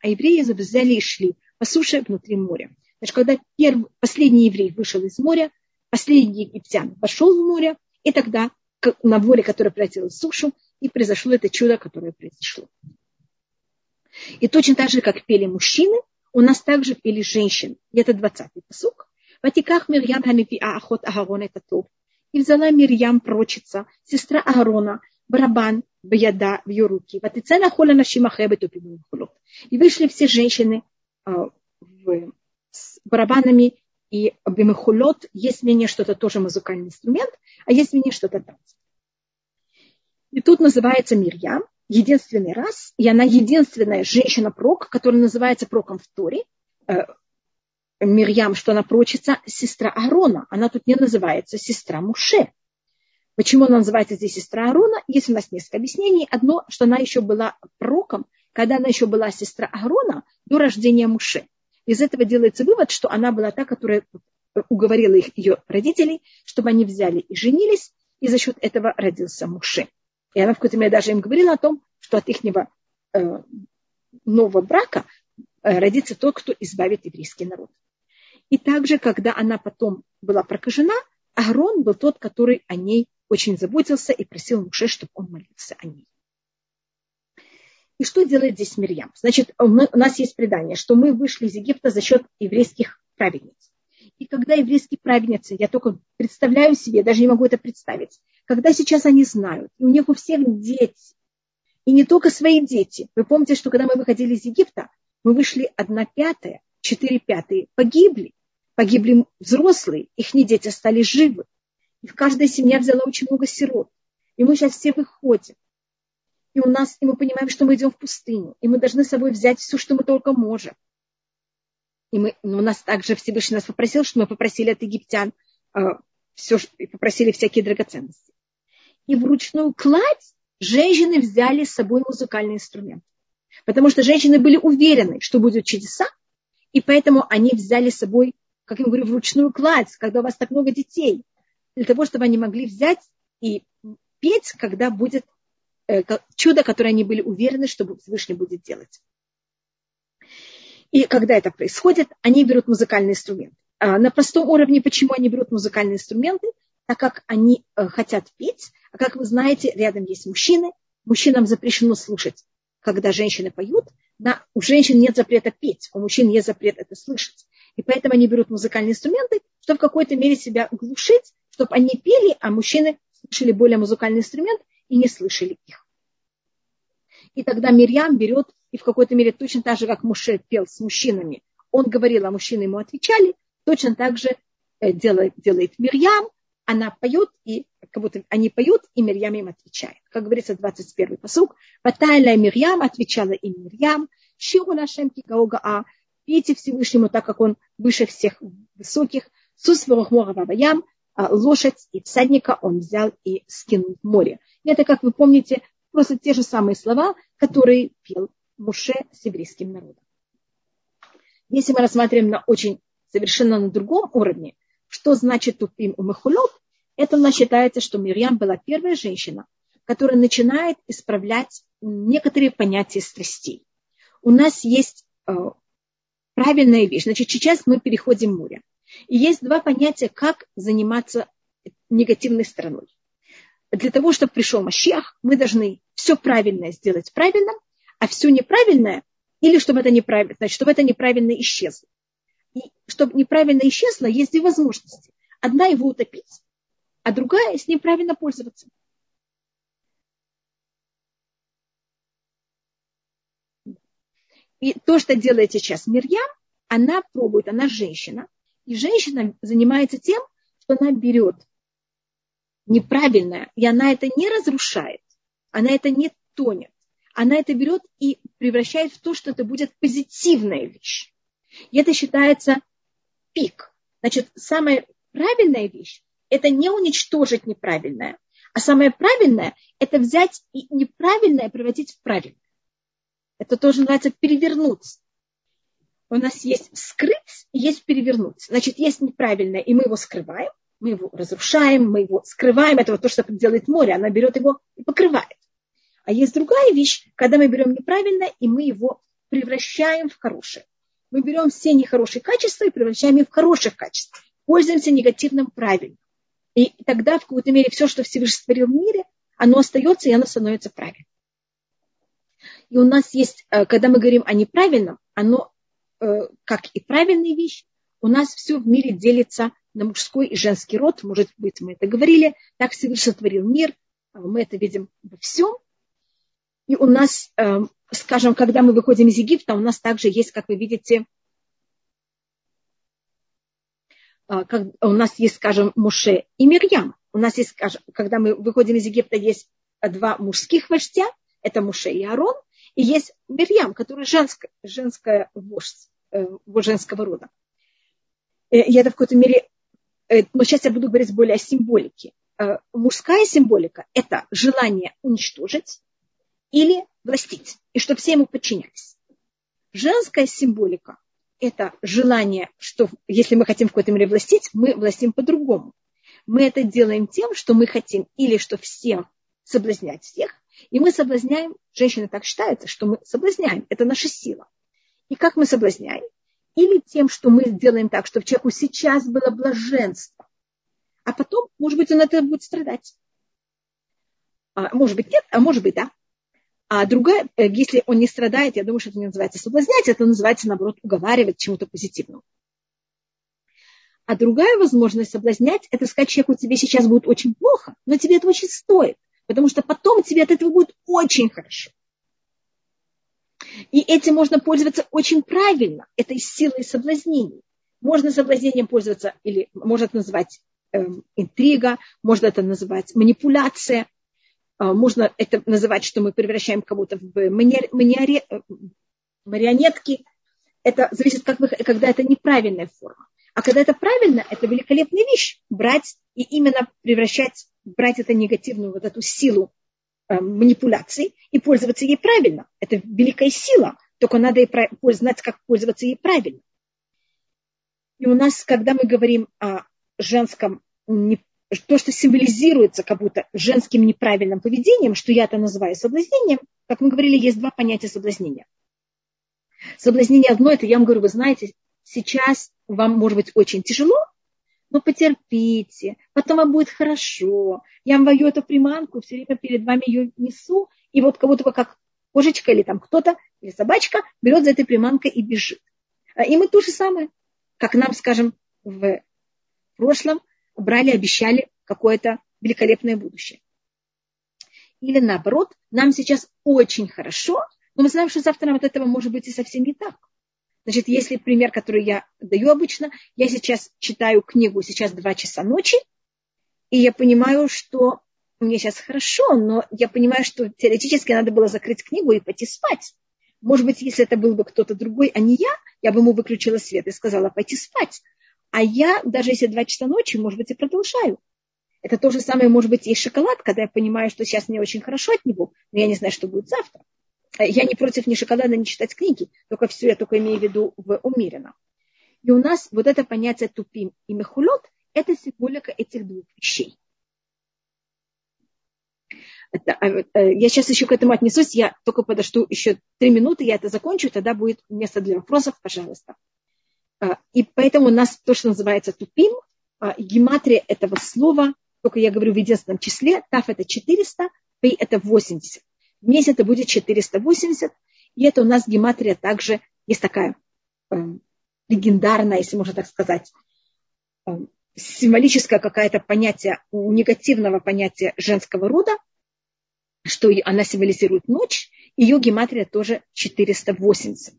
А евреи взяли и шли по суше внутри моря. Значит, когда первый, последний еврей вышел из моря, последний египтян вошел в море, и тогда на море, которое превратилось в сушу, и произошло это чудо, которое произошло. И точно так же, как пели мужчины, у нас также пели женщины. И это 20-й посук. Ватиках Мирьям Хамифиа Ахот Агарон это топ. И взяла Мирьям прочица, сестра Агарона, барабан бияда в ее руки. Ватицена хола нашимахебе И вышли все женщины а, с барабанами и бимехулот. Есть мнение, что это тоже музыкальный инструмент, а есть мнение, что это танцы. И тут называется Мирьям, единственный раз, и она единственная женщина-прок, которая называется проком в Торе, э, Мирьям, что она прочится, сестра Аарона. Она тут не называется сестра Муше. Почему она называется здесь сестра Аарона? Есть у нас несколько объяснений. Одно, что она еще была пророком, когда она еще была сестра Аарона до рождения Муше. Из этого делается вывод, что она была та, которая уговорила их, ее родителей, чтобы они взяли и женились, и за счет этого родился Муше. И она в какой-то мере даже им говорила о том, что от их э, нового брака э, родится тот, кто избавит еврейский народ. И также, когда она потом была прокажена, Аарон был тот, который о ней очень заботился и просил Муше, чтобы он молился о ней. И что делает здесь Мирьям? Значит, у нас есть предание, что мы вышли из Египта за счет еврейских праведниц. И когда еврейские праведницы, я только представляю себе, даже не могу это представить, когда сейчас они знают, и у них у всех дети, и не только свои дети. Вы помните, что когда мы выходили из Египта, мы вышли одна пятая, четыре пятые погибли. Погибли взрослые, их дети стали живы. И каждая семья взяла очень много сирот. И мы сейчас все выходим. И у нас, и мы понимаем, что мы идем в пустыню. И мы должны с собой взять все, что мы только можем. И мы, у нас также Всевышний нас попросил, что мы попросили от египтян э, все, попросили всякие драгоценности и вручную кладь женщины взяли с собой музыкальный инструмент. Потому что женщины были уверены, что будут чудеса, и поэтому они взяли с собой, как я говорю, вручную кладь, когда у вас так много детей, для того, чтобы они могли взять и петь, когда будет э, чудо, которое они были уверены, что Всевышний будет делать. И когда это происходит, они берут музыкальный инструмент. А на простом уровне, почему они берут музыкальные инструменты? Так как они э, хотят петь, а как вы знаете, рядом есть мужчины. Мужчинам запрещено слушать, когда женщины поют. Да, у женщин нет запрета петь, у мужчин есть запрет это слышать. И поэтому они берут музыкальные инструменты, чтобы в какой-то мере себя глушить, чтобы они пели, а мужчины слышали более музыкальный инструмент и не слышали их. И тогда Мирьям берет, и в какой-то мере точно так же, как Муше пел с мужчинами, он говорил, а мужчины ему отвечали, точно так же э, делает, делает Мирьям, она поет, и как будто они поют, и Мирьям им отвечает. Как говорится, 21-й посуг. Ватайля Мирьям отвечала им Мирьям. Ширу нашем кигаога Пейте Всевышнему, так как он выше всех высоких. Сус Ваваям, а лошадь и всадника он взял и скинул в море. И это, как вы помните, просто те же самые слова, которые пел Муше с еврейским народом. Если мы рассматриваем на очень совершенно на другом уровне, что значит тупим у Махулот? Это у нас считается, что Мирьям была первая женщина, которая начинает исправлять некоторые понятия страстей. У нас есть э, правильная вещь. Значит, сейчас мы переходим море. И есть два понятия, как заниматься негативной стороной. Для того, чтобы пришел Машех, мы должны все правильное сделать правильным, а все неправильное, или чтобы это неправильно, значит, чтобы это неправильно исчезло. И чтобы неправильно исчезло, есть две возможности. Одна его утопить, а другая с ним правильно пользоваться. И то, что делает сейчас Мирьям, она пробует, она женщина. И женщина занимается тем, что она берет неправильное, и она это не разрушает, она это не тонет. Она это берет и превращает в то, что это будет позитивная вещь. И это считается пик. Значит, самая правильная вещь – это не уничтожить неправильное, а самое правильное – это взять и неправильное превратить в правильное. Это тоже называется перевернуть. У нас есть скрыть и есть перевернуть. Значит, есть неправильное, и мы его скрываем, мы его разрушаем, мы его скрываем. Это вот то, что делает море. Она берет его и покрывает. А есть другая вещь, когда мы берем неправильное, и мы его превращаем в хорошее мы берем все нехорошие качества и превращаем их в хороших качеств. Пользуемся негативным правильно. И тогда в какой-то мере все, что Всевышний створил в мире, оно остается и оно становится правильным. И у нас есть, э, когда мы говорим о неправильном, оно, э, как и правильная вещь, у нас все в мире делится на мужской и женский род. Может быть, мы это говорили. Так Всевышний сотворил мир. А мы это видим во всем. И у нас, э, скажем, когда мы выходим из Египта, у нас также есть, как вы видите, как, у нас есть, скажем, Муше и Мирьям. У нас есть, скажем, когда мы выходим из Египта, есть два мужских вождя, это Муше и Арон, и есть Мирьям, которая женская, женская вождь, э, женского рода. Э, я это в какой-то мере, э, но сейчас я буду говорить более о символике. Э, мужская символика – это желание уничтожить или властить, и чтобы все ему подчинялись. Женская символика – это желание, что если мы хотим в какой-то мере властить, мы властим по-другому. Мы это делаем тем, что мы хотим или что все соблазнять всех, и мы соблазняем, женщины так считаются, что мы соблазняем, это наша сила. И как мы соблазняем? Или тем, что мы сделаем так, чтобы человеку сейчас было блаженство, а потом, может быть, он это будет страдать. А, может быть, нет, а может быть, да. А другая, э, если он не страдает, я думаю, что это не называется соблазнять, это называется, наоборот, уговаривать чему-то позитивному. А другая возможность соблазнять, это сказать человеку, тебе сейчас будет очень плохо, но тебе это очень стоит потому что потом тебе от этого будет очень хорошо. И этим можно пользоваться очень правильно, этой силой соблазнений. Можно соблазнением пользоваться, или можно это называть э, интрига, можно это называть манипуляция, можно это называть, что мы превращаем кого-то в э, марионетки. Это зависит, как вы, когда это неправильная форма. А когда это правильно, это великолепная вещь. Брать и именно превращать брать эту негативную вот эту силу э, манипуляций и пользоваться ей правильно. Это великая сила, только надо и знать, как пользоваться ей правильно. И у нас, когда мы говорим о женском, то, что символизируется как будто женским неправильным поведением, что я это называю соблазнением, как мы говорили, есть два понятия соблазнения. Соблазнение одно, это я вам говорю, вы знаете, сейчас вам может быть очень тяжело, ну потерпите, потом вам будет хорошо. Я вам вою эту приманку, все время перед вами ее несу, и вот кого-то как кошечка или там кто-то, или собачка берет за этой приманкой и бежит. А, и мы то же самое, как нам, скажем, в прошлом брали, обещали какое-то великолепное будущее. Или наоборот, нам сейчас очень хорошо, но мы знаем, что завтра нам от этого может быть и совсем не так. Значит, если пример, который я даю обычно, я сейчас читаю книгу, сейчас 2 часа ночи, и я понимаю, что мне сейчас хорошо, но я понимаю, что теоретически надо было закрыть книгу и пойти спать. Может быть, если это был бы кто-то другой, а не я, я бы ему выключила свет и сказала пойти спать. А я, даже если 2 часа ночи, может быть, и продолжаю. Это то же самое, может быть, и шоколад, когда я понимаю, что сейчас мне очень хорошо от него, но я не знаю, что будет завтра. Я не против ни шоколада, ни читать книги, только все я только имею в виду в умеренно. И у нас вот это понятие тупим и мехулот – это символика этих двух вещей. Это, э, э, я сейчас еще к этому отнесусь, я только подожду еще три минуты, я это закончу, тогда будет место для вопросов, пожалуйста. А, и поэтому у нас то, что называется тупим, а, гематрия этого слова, только я говорю в единственном числе, тав это 400, пей это 80. Вместе это будет 480. И это у нас гематрия также есть такая э, легендарная, если можно так сказать, э, символическое какое-то понятие, негативного понятия женского рода, что она символизирует ночь, ее гематрия тоже 480.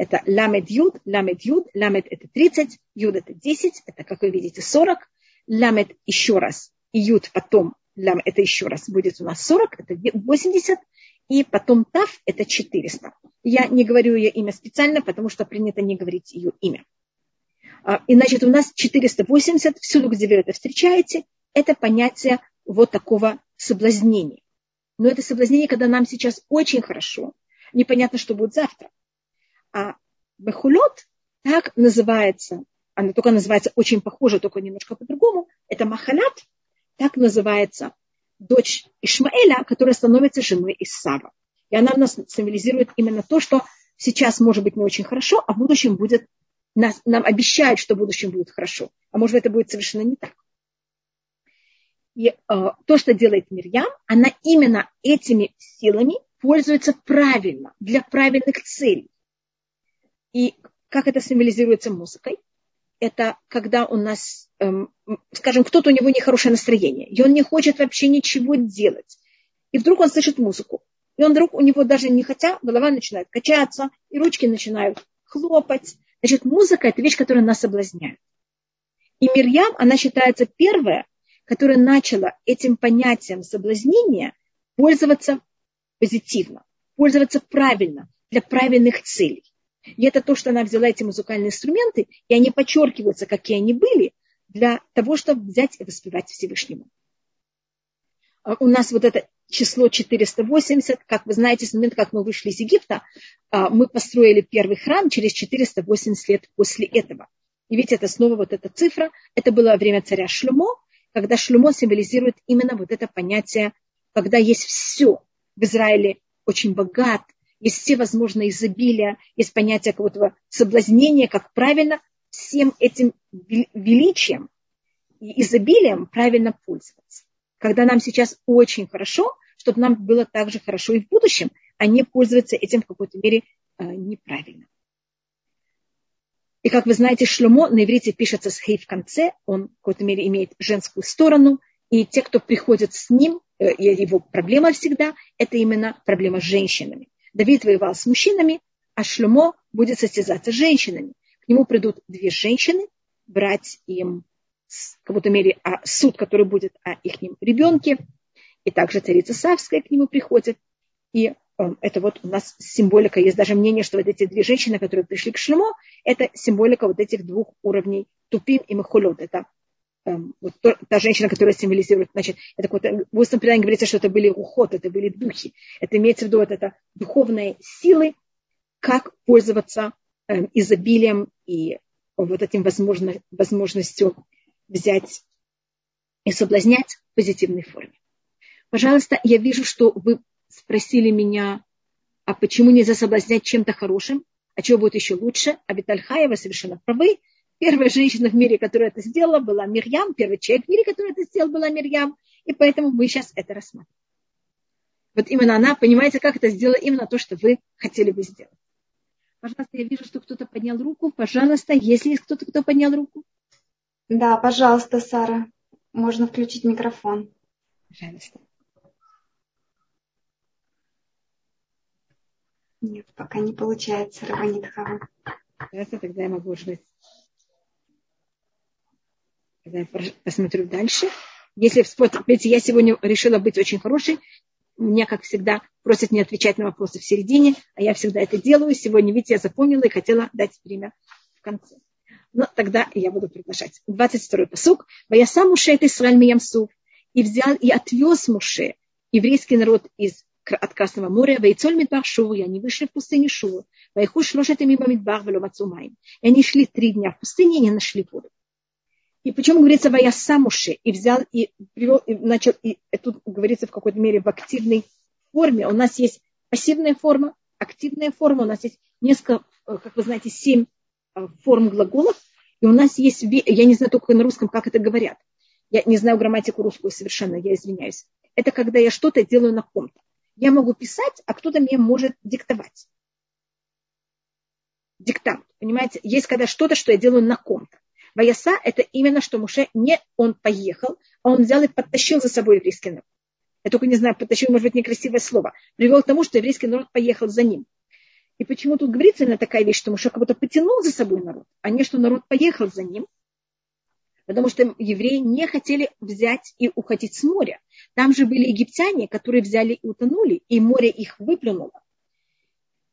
Это ламед юд, ламед юд, ламед это 30, юд это 10, это, как вы видите, 40, ламед еще раз, и юд потом, лам это еще раз будет у нас 40, это 80, и потом Тав – это 400. Я не говорю ее имя специально, потому что принято не говорить ее имя. А, и значит, у нас 480, всюду, где вы это встречаете, это понятие вот такого соблазнения. Но это соблазнение, когда нам сейчас очень хорошо, непонятно, что будет завтра. А бахулот так называется, она только называется очень похоже, только немножко по-другому, это махалят, так называется дочь Ишмаэля, которая становится женой Исава. И она нас символизирует именно то, что сейчас может быть не очень хорошо, а в будущем будет, нас, нам обещают, что в будущем будет хорошо. А может это будет совершенно не так. И э, то, что делает Мирьям, она именно этими силами пользуется правильно, для правильных целей. И как это символизируется музыкой? Это когда у нас, эм, скажем, кто-то у него нехорошее настроение, и он не хочет вообще ничего делать. И вдруг он слышит музыку. И он вдруг, у него даже не хотя, голова начинает качаться, и ручки начинают хлопать. Значит, музыка – это вещь, которая нас соблазняет. И Мирьям, она считается первая, которая начала этим понятием соблазнения пользоваться позитивно, пользоваться правильно, для правильных целей. И это то, что она взяла эти музыкальные инструменты, и они подчеркиваются, какие они были, для того, чтобы взять и воспевать Всевышнему. А у нас вот это число 480, как вы знаете, с момента, как мы вышли из Египта, а, мы построили первый храм через 480 лет после этого. И видите, это снова вот эта цифра. Это было время царя Шлюмо, когда Шлюмо символизирует именно вот это понятие, когда есть все в Израиле очень богат, есть все возможные изобилия, есть понятие какого-то соблазнения, как правильно всем этим величием и изобилием правильно пользоваться. Когда нам сейчас очень хорошо, чтобы нам было так же хорошо и в будущем, а не пользоваться этим в какой-то мере э, неправильно. И как вы знаете, шлюмо на иврите пишется с хей в конце, он в какой-то мере имеет женскую сторону, и те, кто приходят с ним, э, его проблема всегда, это именно проблема с женщинами. Давид воевал с мужчинами, а Шлюмо будет состязаться с женщинами. К нему придут две женщины, брать им в какой-то мере а, суд, который будет о их ребенке. И также царица Савская к нему приходит. И э, это вот у нас символика. Есть даже мнение, что вот эти две женщины, которые пришли к Шлюмо, это символика вот этих двух уровней Тупим и Махулот. Это эм, вот то, та женщина, которая символизирует, значит, это какое-то, в устном предании говорится, что это были уход, это были духи. Это имеется в виду, вот это духовные силы, как пользоваться э, изобилием и вот этим возможно, возможностью взять и соблазнять в позитивной форме. Пожалуйста, я вижу, что вы спросили меня, а почему нельзя соблазнять чем-то хорошим, а чего будет еще лучше? А Витальхаева совершенно правы. Первая женщина в мире, которая это сделала, была Мирьям. Первый человек в мире, который это сделал, была Мирьям. И поэтому мы сейчас это рассматриваем. Вот именно она, понимаете, как это сделала именно то, что вы хотели бы сделать. Пожалуйста, я вижу, что кто-то поднял руку. Пожалуйста, если есть кто-то, кто поднял руку. Да, пожалуйста, Сара. Можно включить микрофон. Пожалуйста. Нет, пока не получается, Раванит Хава. Хорошо, тогда я могу жить. Я посмотрю дальше. Если видите, я сегодня решила быть очень хорошей, меня, как всегда, просят не отвечать на вопросы в середине, а я всегда это делаю. Сегодня, видите, я запомнила и хотела дать время в конце. Но тогда я буду приглашать. 22-й посук. сам Муше это Исраиль Миямсув. И взял и отвез Муше еврейский народ из от Красного моря, Вейцоль Мидбар Шуву, и они вышли в пустыню Шуву. Вайху шлошет мимо Мидбар, веломацумаем. И они шли три дня в пустыне, и не нашли воду. И почему говорится Ваяса Муше? И взял, и привел, и начал, и тут говорится в какой-то мере в активной форме. У нас есть пассивная форма, активная форма, у нас есть несколько, э, как вы знаете, семь э, форм глаголов, и у нас есть, я не знаю только на русском, как это говорят. Я не знаю грамматику русскую совершенно, я извиняюсь. Это когда я что-то делаю на ком-то. Я могу писать, а кто-то мне может диктовать. Диктант. Понимаете? Есть когда что-то, что я делаю на ком-то. Ваяса – это именно, что Муше не он поехал, а он взял и подтащил за собой еврейский народ. Я только не знаю, подтащил, может быть, некрасивое слово. Привел к тому, что еврейский народ поехал за ним. И почему тут говорится именно такая вещь, что Муше как будто потянул за собой народ, а не что народ поехал за ним. Потому что евреи не хотели взять и уходить с моря. Там же были египтяне, которые взяли и утонули, и море их выплюнуло.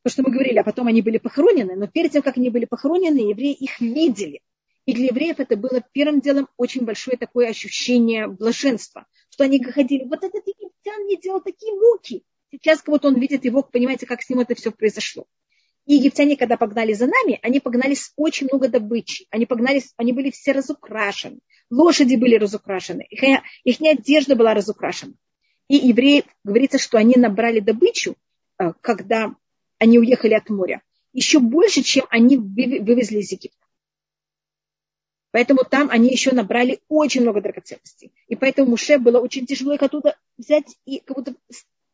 То, что мы говорили, а потом они были похоронены, но перед тем, как они были похоронены, евреи их видели. И для евреев это было первым делом очень большое такое ощущение блаженства, что они ходили, вот этот египтян мне делал такие муки. Сейчас как будто он видит его, понимаете, как с ним это все произошло. И египтяне, когда погнали за нами, они погнали с очень много добычи. Они погнали, они были все разукрашены. Лошади были разукрашены. Их, их одежда была разукрашена. И евреи, говорится, что они набрали добычу, э, когда они уехали от моря. Еще больше, чем они вывезли из Египта. Поэтому там они еще набрали очень много драгоценностей. И поэтому Муше было очень тяжело их оттуда взять и как будто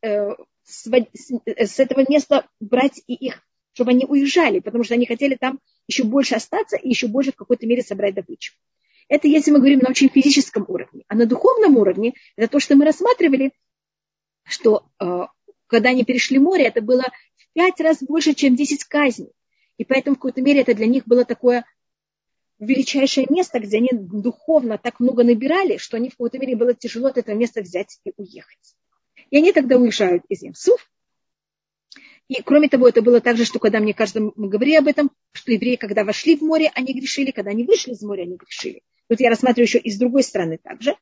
э, с, с этого места брать и их, чтобы они уезжали, потому что они хотели там еще больше остаться и еще больше в какой-то мере собрать добычу. Это если мы говорим на очень физическом уровне. А на духовном уровне, это то, что мы рассматривали, что э, когда они перешли море, это было в пять раз больше, чем 10 казней. И поэтому в какой-то мере это для них было такое величайшее место, где они духовно так много набирали, что они в какой-то мере было тяжело от этого места взять и уехать. И они тогда уезжают из Емсуф. И кроме того, это было так же, что когда, мне мы говорили об этом, что евреи, когда вошли в море, они грешили, когда они вышли из моря, они грешили. Тут я рассматриваю еще и с другой стороны также,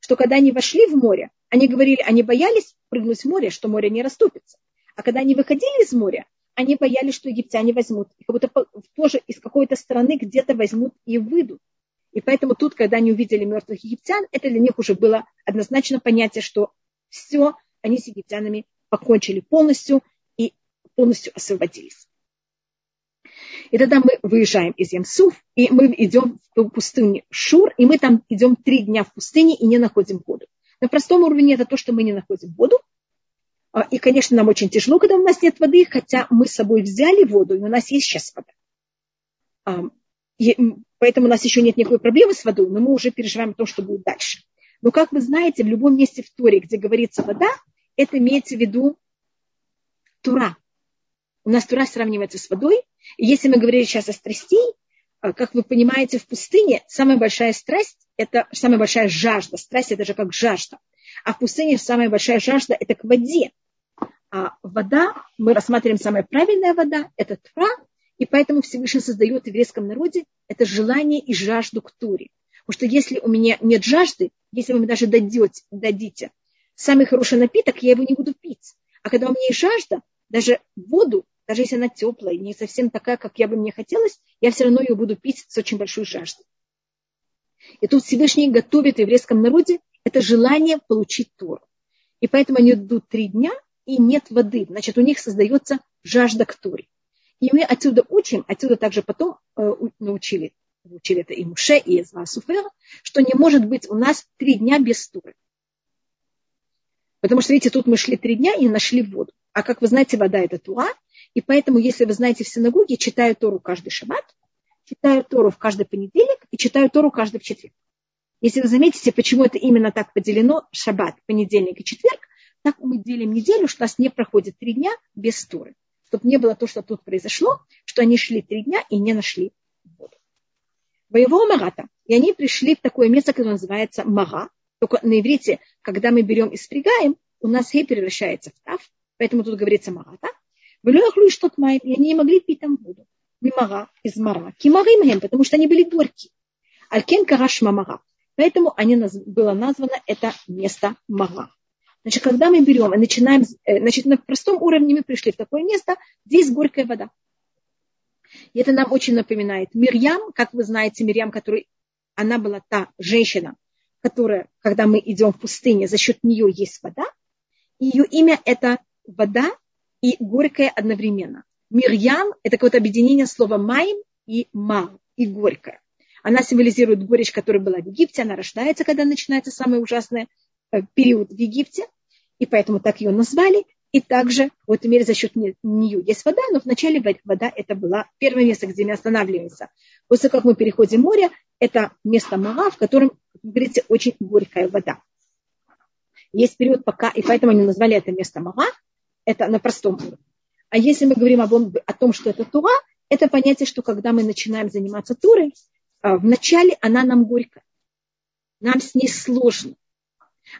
что когда они вошли в море, они говорили, они боялись прыгнуть в море, что море не расступится. А когда они выходили из моря, они боялись, что египтяне возьмут. И как будто тоже из какой-то страны где-то возьмут и выйдут. И поэтому тут, когда они увидели мертвых египтян, это для них уже было однозначно понятие, что все, они с египтянами покончили полностью и полностью освободились. И тогда мы выезжаем из Ямсуф, и мы идем в пустыню Шур, и мы там идем три дня в пустыне и не находим воду. На простом уровне это то, что мы не находим воду, и, конечно, нам очень тяжело, когда у нас нет воды, хотя мы с собой взяли воду, и у нас есть сейчас вода. А, поэтому у нас еще нет никакой проблемы с водой, но мы уже переживаем то, что будет дальше. Но, как вы знаете, в любом месте в Торе, где говорится вода, это имеется в виду Тура. У нас Тура сравнивается с водой. И если мы говорили сейчас о страстей, а, как вы понимаете, в пустыне самая большая страсть – это самая большая жажда. Страсть – это же как жажда. А в пустыне самая большая жажда – это к воде. А вода, мы рассматриваем самая правильная вода, это тра, и поэтому Всевышний создает в еврейском народе это желание и жажду к туре. Потому что если у меня нет жажды, если вы мне даже дадете, дадите самый хороший напиток, я его не буду пить. А когда у меня есть жажда, даже воду, даже если она теплая, не совсем такая, как я бы мне хотелось, я все равно ее буду пить с очень большой жаждой. И тут Всевышний готовит в еврейском народе это желание получить Тору. И поэтому они идут три дня, и нет воды. Значит, у них создается жажда к Торе. И мы отсюда учим, отсюда также потом э, научили, учили это и Муше, и Эзва Суфер, что не может быть у нас три дня без Торы. Потому что, видите, тут мы шли три дня и нашли воду. А как вы знаете, вода это туа. И поэтому, если вы знаете в синагоге, читаю Тору каждый шаббат, читаю Тору в каждый понедельник и читаю Тору каждый четверг. Если вы заметите, почему это именно так поделено, шаббат, понедельник и четверг, так мы делим неделю, что у нас не проходит три дня без туры. Чтобы не было то, что тут произошло, что они шли три дня и не нашли воду. Боевого Марата. И они пришли в такое место, которое называется Мага. Только на иврите, когда мы берем и спрягаем, у нас хей превращается в тав, поэтому тут говорится Марата. Вы что май, и они не могли пить там воду. Мимара из Мара. Кимарим потому что они были горькие. Алькен караш мамара. Поэтому они, было названо это место Мага. Значит, когда мы берем и начинаем, э, значит, на простом уровне мы пришли в такое место, где есть горькая вода. И это нам очень напоминает Мирьям, как вы знаете, Мирьям, который, она была та женщина, которая, когда мы идем в пустыне, за счет нее есть вода. И ее имя это вода и горькая одновременно. Мирьям – это какое-то объединение слова майм и мар, и горькая. Она символизирует горечь, которая была в Египте. Она рождается, когда начинается самый ужасный э, период в Египте и поэтому так ее назвали. И также, в этом мере, за счет нее есть вода, но вначале вода это была первое место, где мы останавливаемся. После как мы переходим море, это место Мага, в котором, как говорится, очень горькая вода. Есть период пока, и поэтому они назвали это место Мага, это на простом уровне. А если мы говорим об, о том, что это Тура, это понятие, что когда мы начинаем заниматься Турой, а, вначале она нам горькая. Нам с ней сложно.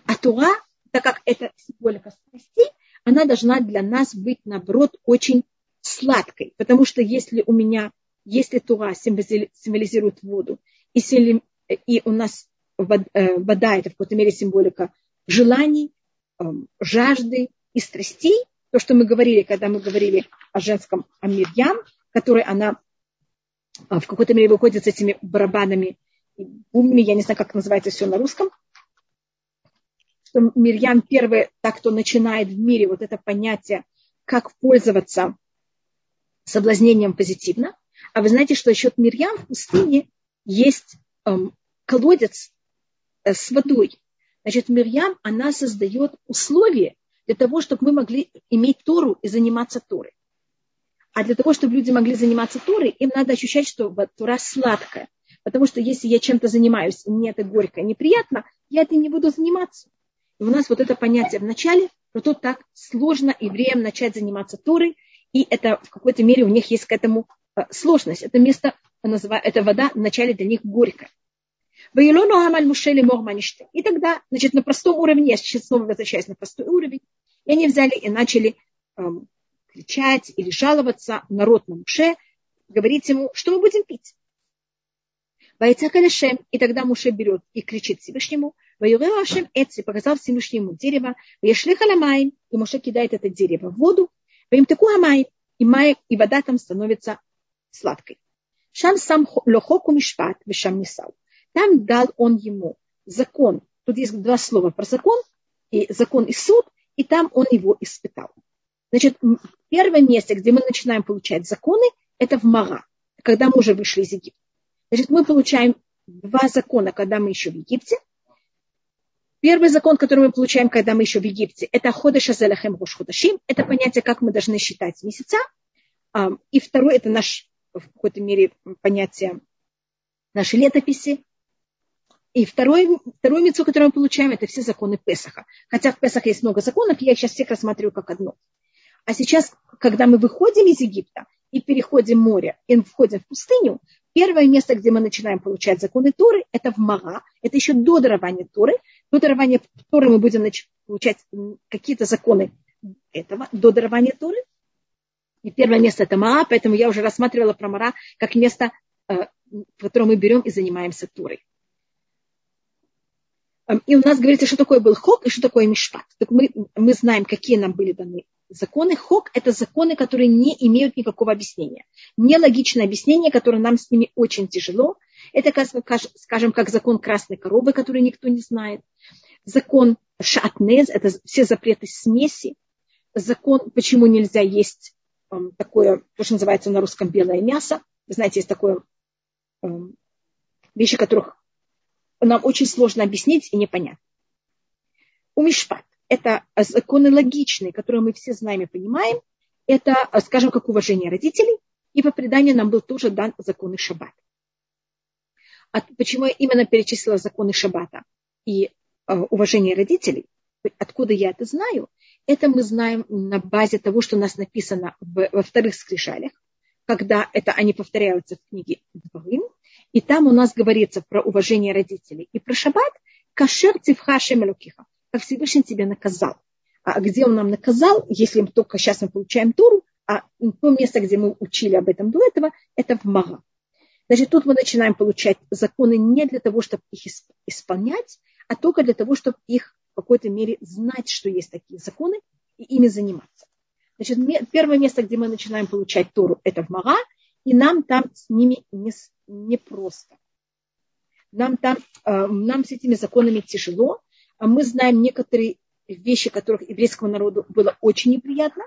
А Тура так как это символика страстей, она должна для нас быть, наоборот, очень сладкой. Потому что если у меня, если Тура символизирует воду, и, и у нас э, вода, это в какой-то мере символика желаний, эм, жажды и страстей, то, что мы говорили, когда мы говорили о женском Амирьям, которой она э, в какой-то мере выходит с этими барабанами и я не знаю, как называется все на русском, что Мирьям первый, так кто начинает в мире вот это понятие, как пользоваться соблазнением позитивно. А вы знаете, что еще Мирьям в пустыне есть эм, колодец э, с водой. Значит, Мирьям, она создает условия для того, чтобы мы могли иметь Тору и заниматься Торой. А для того, чтобы люди могли заниматься Торой, им надо ощущать, что Тора сладкая. Потому что если я чем-то занимаюсь, и мне это горько неприятно, я этим не буду заниматься. И у нас вот это понятие в начале, что тут так сложно евреям начать заниматься Торой, и это в какой-то мере у них есть к этому э, сложность. Это место, это вода вначале для них горькая. И тогда, значит, на простом уровне, я сейчас снова возвращаюсь на простой уровень, и они взяли и начали эм, кричать или жаловаться народ на Муше, говорить ему, что мы будем пить. Вайца Калешем, и тогда Муше берет и кричит Всевышнему, Ваюреу Ашем Эци, показал Всевышнему дерево, Ваяшли Халамаем, и Муше кидает это дерево в воду, Ваим Таку Хамай, и, май, и вода там становится сладкой. Шам сам лохоку мишпат, вишам нисау. Там дал он ему закон. Тут есть два слова про закон, и закон и суд, и там он его испытал. Значит, первое место, где мы начинаем получать законы, это в Мара, когда мы уже вышли из Египта. Значит, мы получаем два закона, когда мы еще в Египте. Первый закон, который мы получаем, когда мы еще в Египте, это Ходеша Зелахем Рош Ходашим. Это понятие, как мы должны считать месяца. И второй, это наш, в какой-то мере, понятие нашей летописи. И второй, второе мецо, которое мы получаем, это все законы Песаха. Хотя в Песах есть много законов, я их сейчас всех рассматриваю как одно. А сейчас, когда мы выходим из Египта и переходим море и входим в пустыню, первое место, где мы начинаем получать законы Торы, это в Мага. Это еще до дарования Торы. До дарования Торы мы будем получать какие-то законы этого, до дарования Торы. И первое место это Маа, поэтому я уже рассматривала про Мара как место, э, в котором мы берем и занимаемся Торой. Эм, и у нас говорится, что такое был хок и что такое мишпат. Так мы, мы знаем, какие нам были даны законы. Хок – это законы, которые не имеют никакого объяснения. Нелогичное объяснение, которое нам с ними очень тяжело. Это, скажем, как закон красной коровы, который никто не знает. Закон шатнез – это все запреты смеси. Закон, почему нельзя есть эм, такое, то, что называется на русском белое мясо. Вы знаете, есть такое эм, вещи, которых нам очень сложно объяснить и не понять. Это законы логичные, которые мы все знаем и понимаем. Это, скажем, как уважение родителей. И по преданию нам был тоже дан законы Шаббат. А почему я именно перечислила законы Шаббата и э, уважение родителей? Откуда я это знаю? Это мы знаем на базе того, что у нас написано в, во вторых скрижалях, когда это они повторяются в книге Дворим, и там у нас говорится про уважение родителей. И про шаббат кашер цивха шемелукиха как Всевышний тебя наказал. А где он нам наказал, если мы только сейчас мы получаем Туру, а то место, где мы учили об этом до этого, это в Мага. Значит, тут мы начинаем получать законы не для того, чтобы их исполнять, а только для того, чтобы их в какой-то мере знать, что есть такие законы, и ими заниматься. Значит, первое место, где мы начинаем получать Тору, это в Мага, и нам там с ними не, не просто. Нам там, э, нам с этими законами тяжело, мы знаем некоторые вещи, которых еврейскому народу было очень неприятно.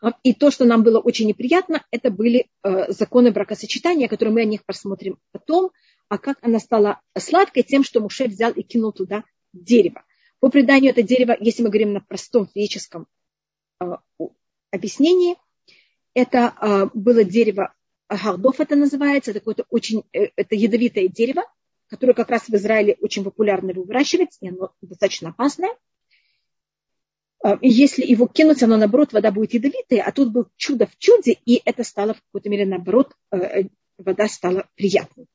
А, и то, что нам было очень неприятно, это были э, законы бракосочетания, которые мы о них посмотрим потом, а как она стала сладкой тем, что Муше взял и кинул туда дерево. По преданию это дерево, если мы говорим на простом физическом э, объяснении, это э, было дерево Гардов, это называется, это какое-то очень, это ядовитое дерево, которое как раз в Израиле очень популярно выращивать, и оно достаточно опасное. А, и если его кинуть, оно наоборот, вода будет ядовитая, а тут был чудо в чуде, и это стало в какой-то мере наоборот, э, э, вода стала приятной.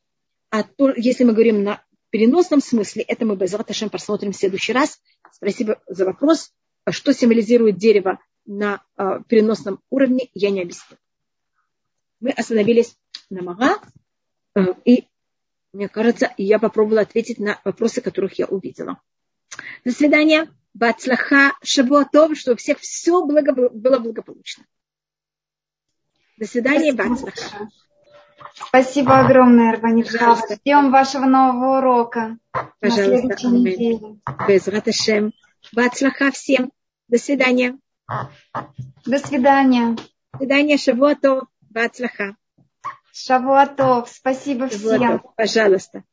А то, если мы говорим на переносном смысле, это мы без Раташем посмотрим в следующий раз. Спасибо за вопрос. Что символизирует дерево на э, переносном уровне, я не объясню. Мы остановились на Мага, и мне кажется, я попробовала ответить на вопросы, которых я увидела. До свидания. Бацлаха, Шабуатов, что у всех все благо, было благополучно. До свидания, Бацлаха. Спасибо огромное, Арбанитха. Ждем вашего нового урока Пожалуйста. на следующей неделе. Без Раташем. Бацлаха всем. До свидания. До свидания. До свидания, Шавуатов. Бацлаха. Шавуатов. Спасибо всем. Пожалуйста.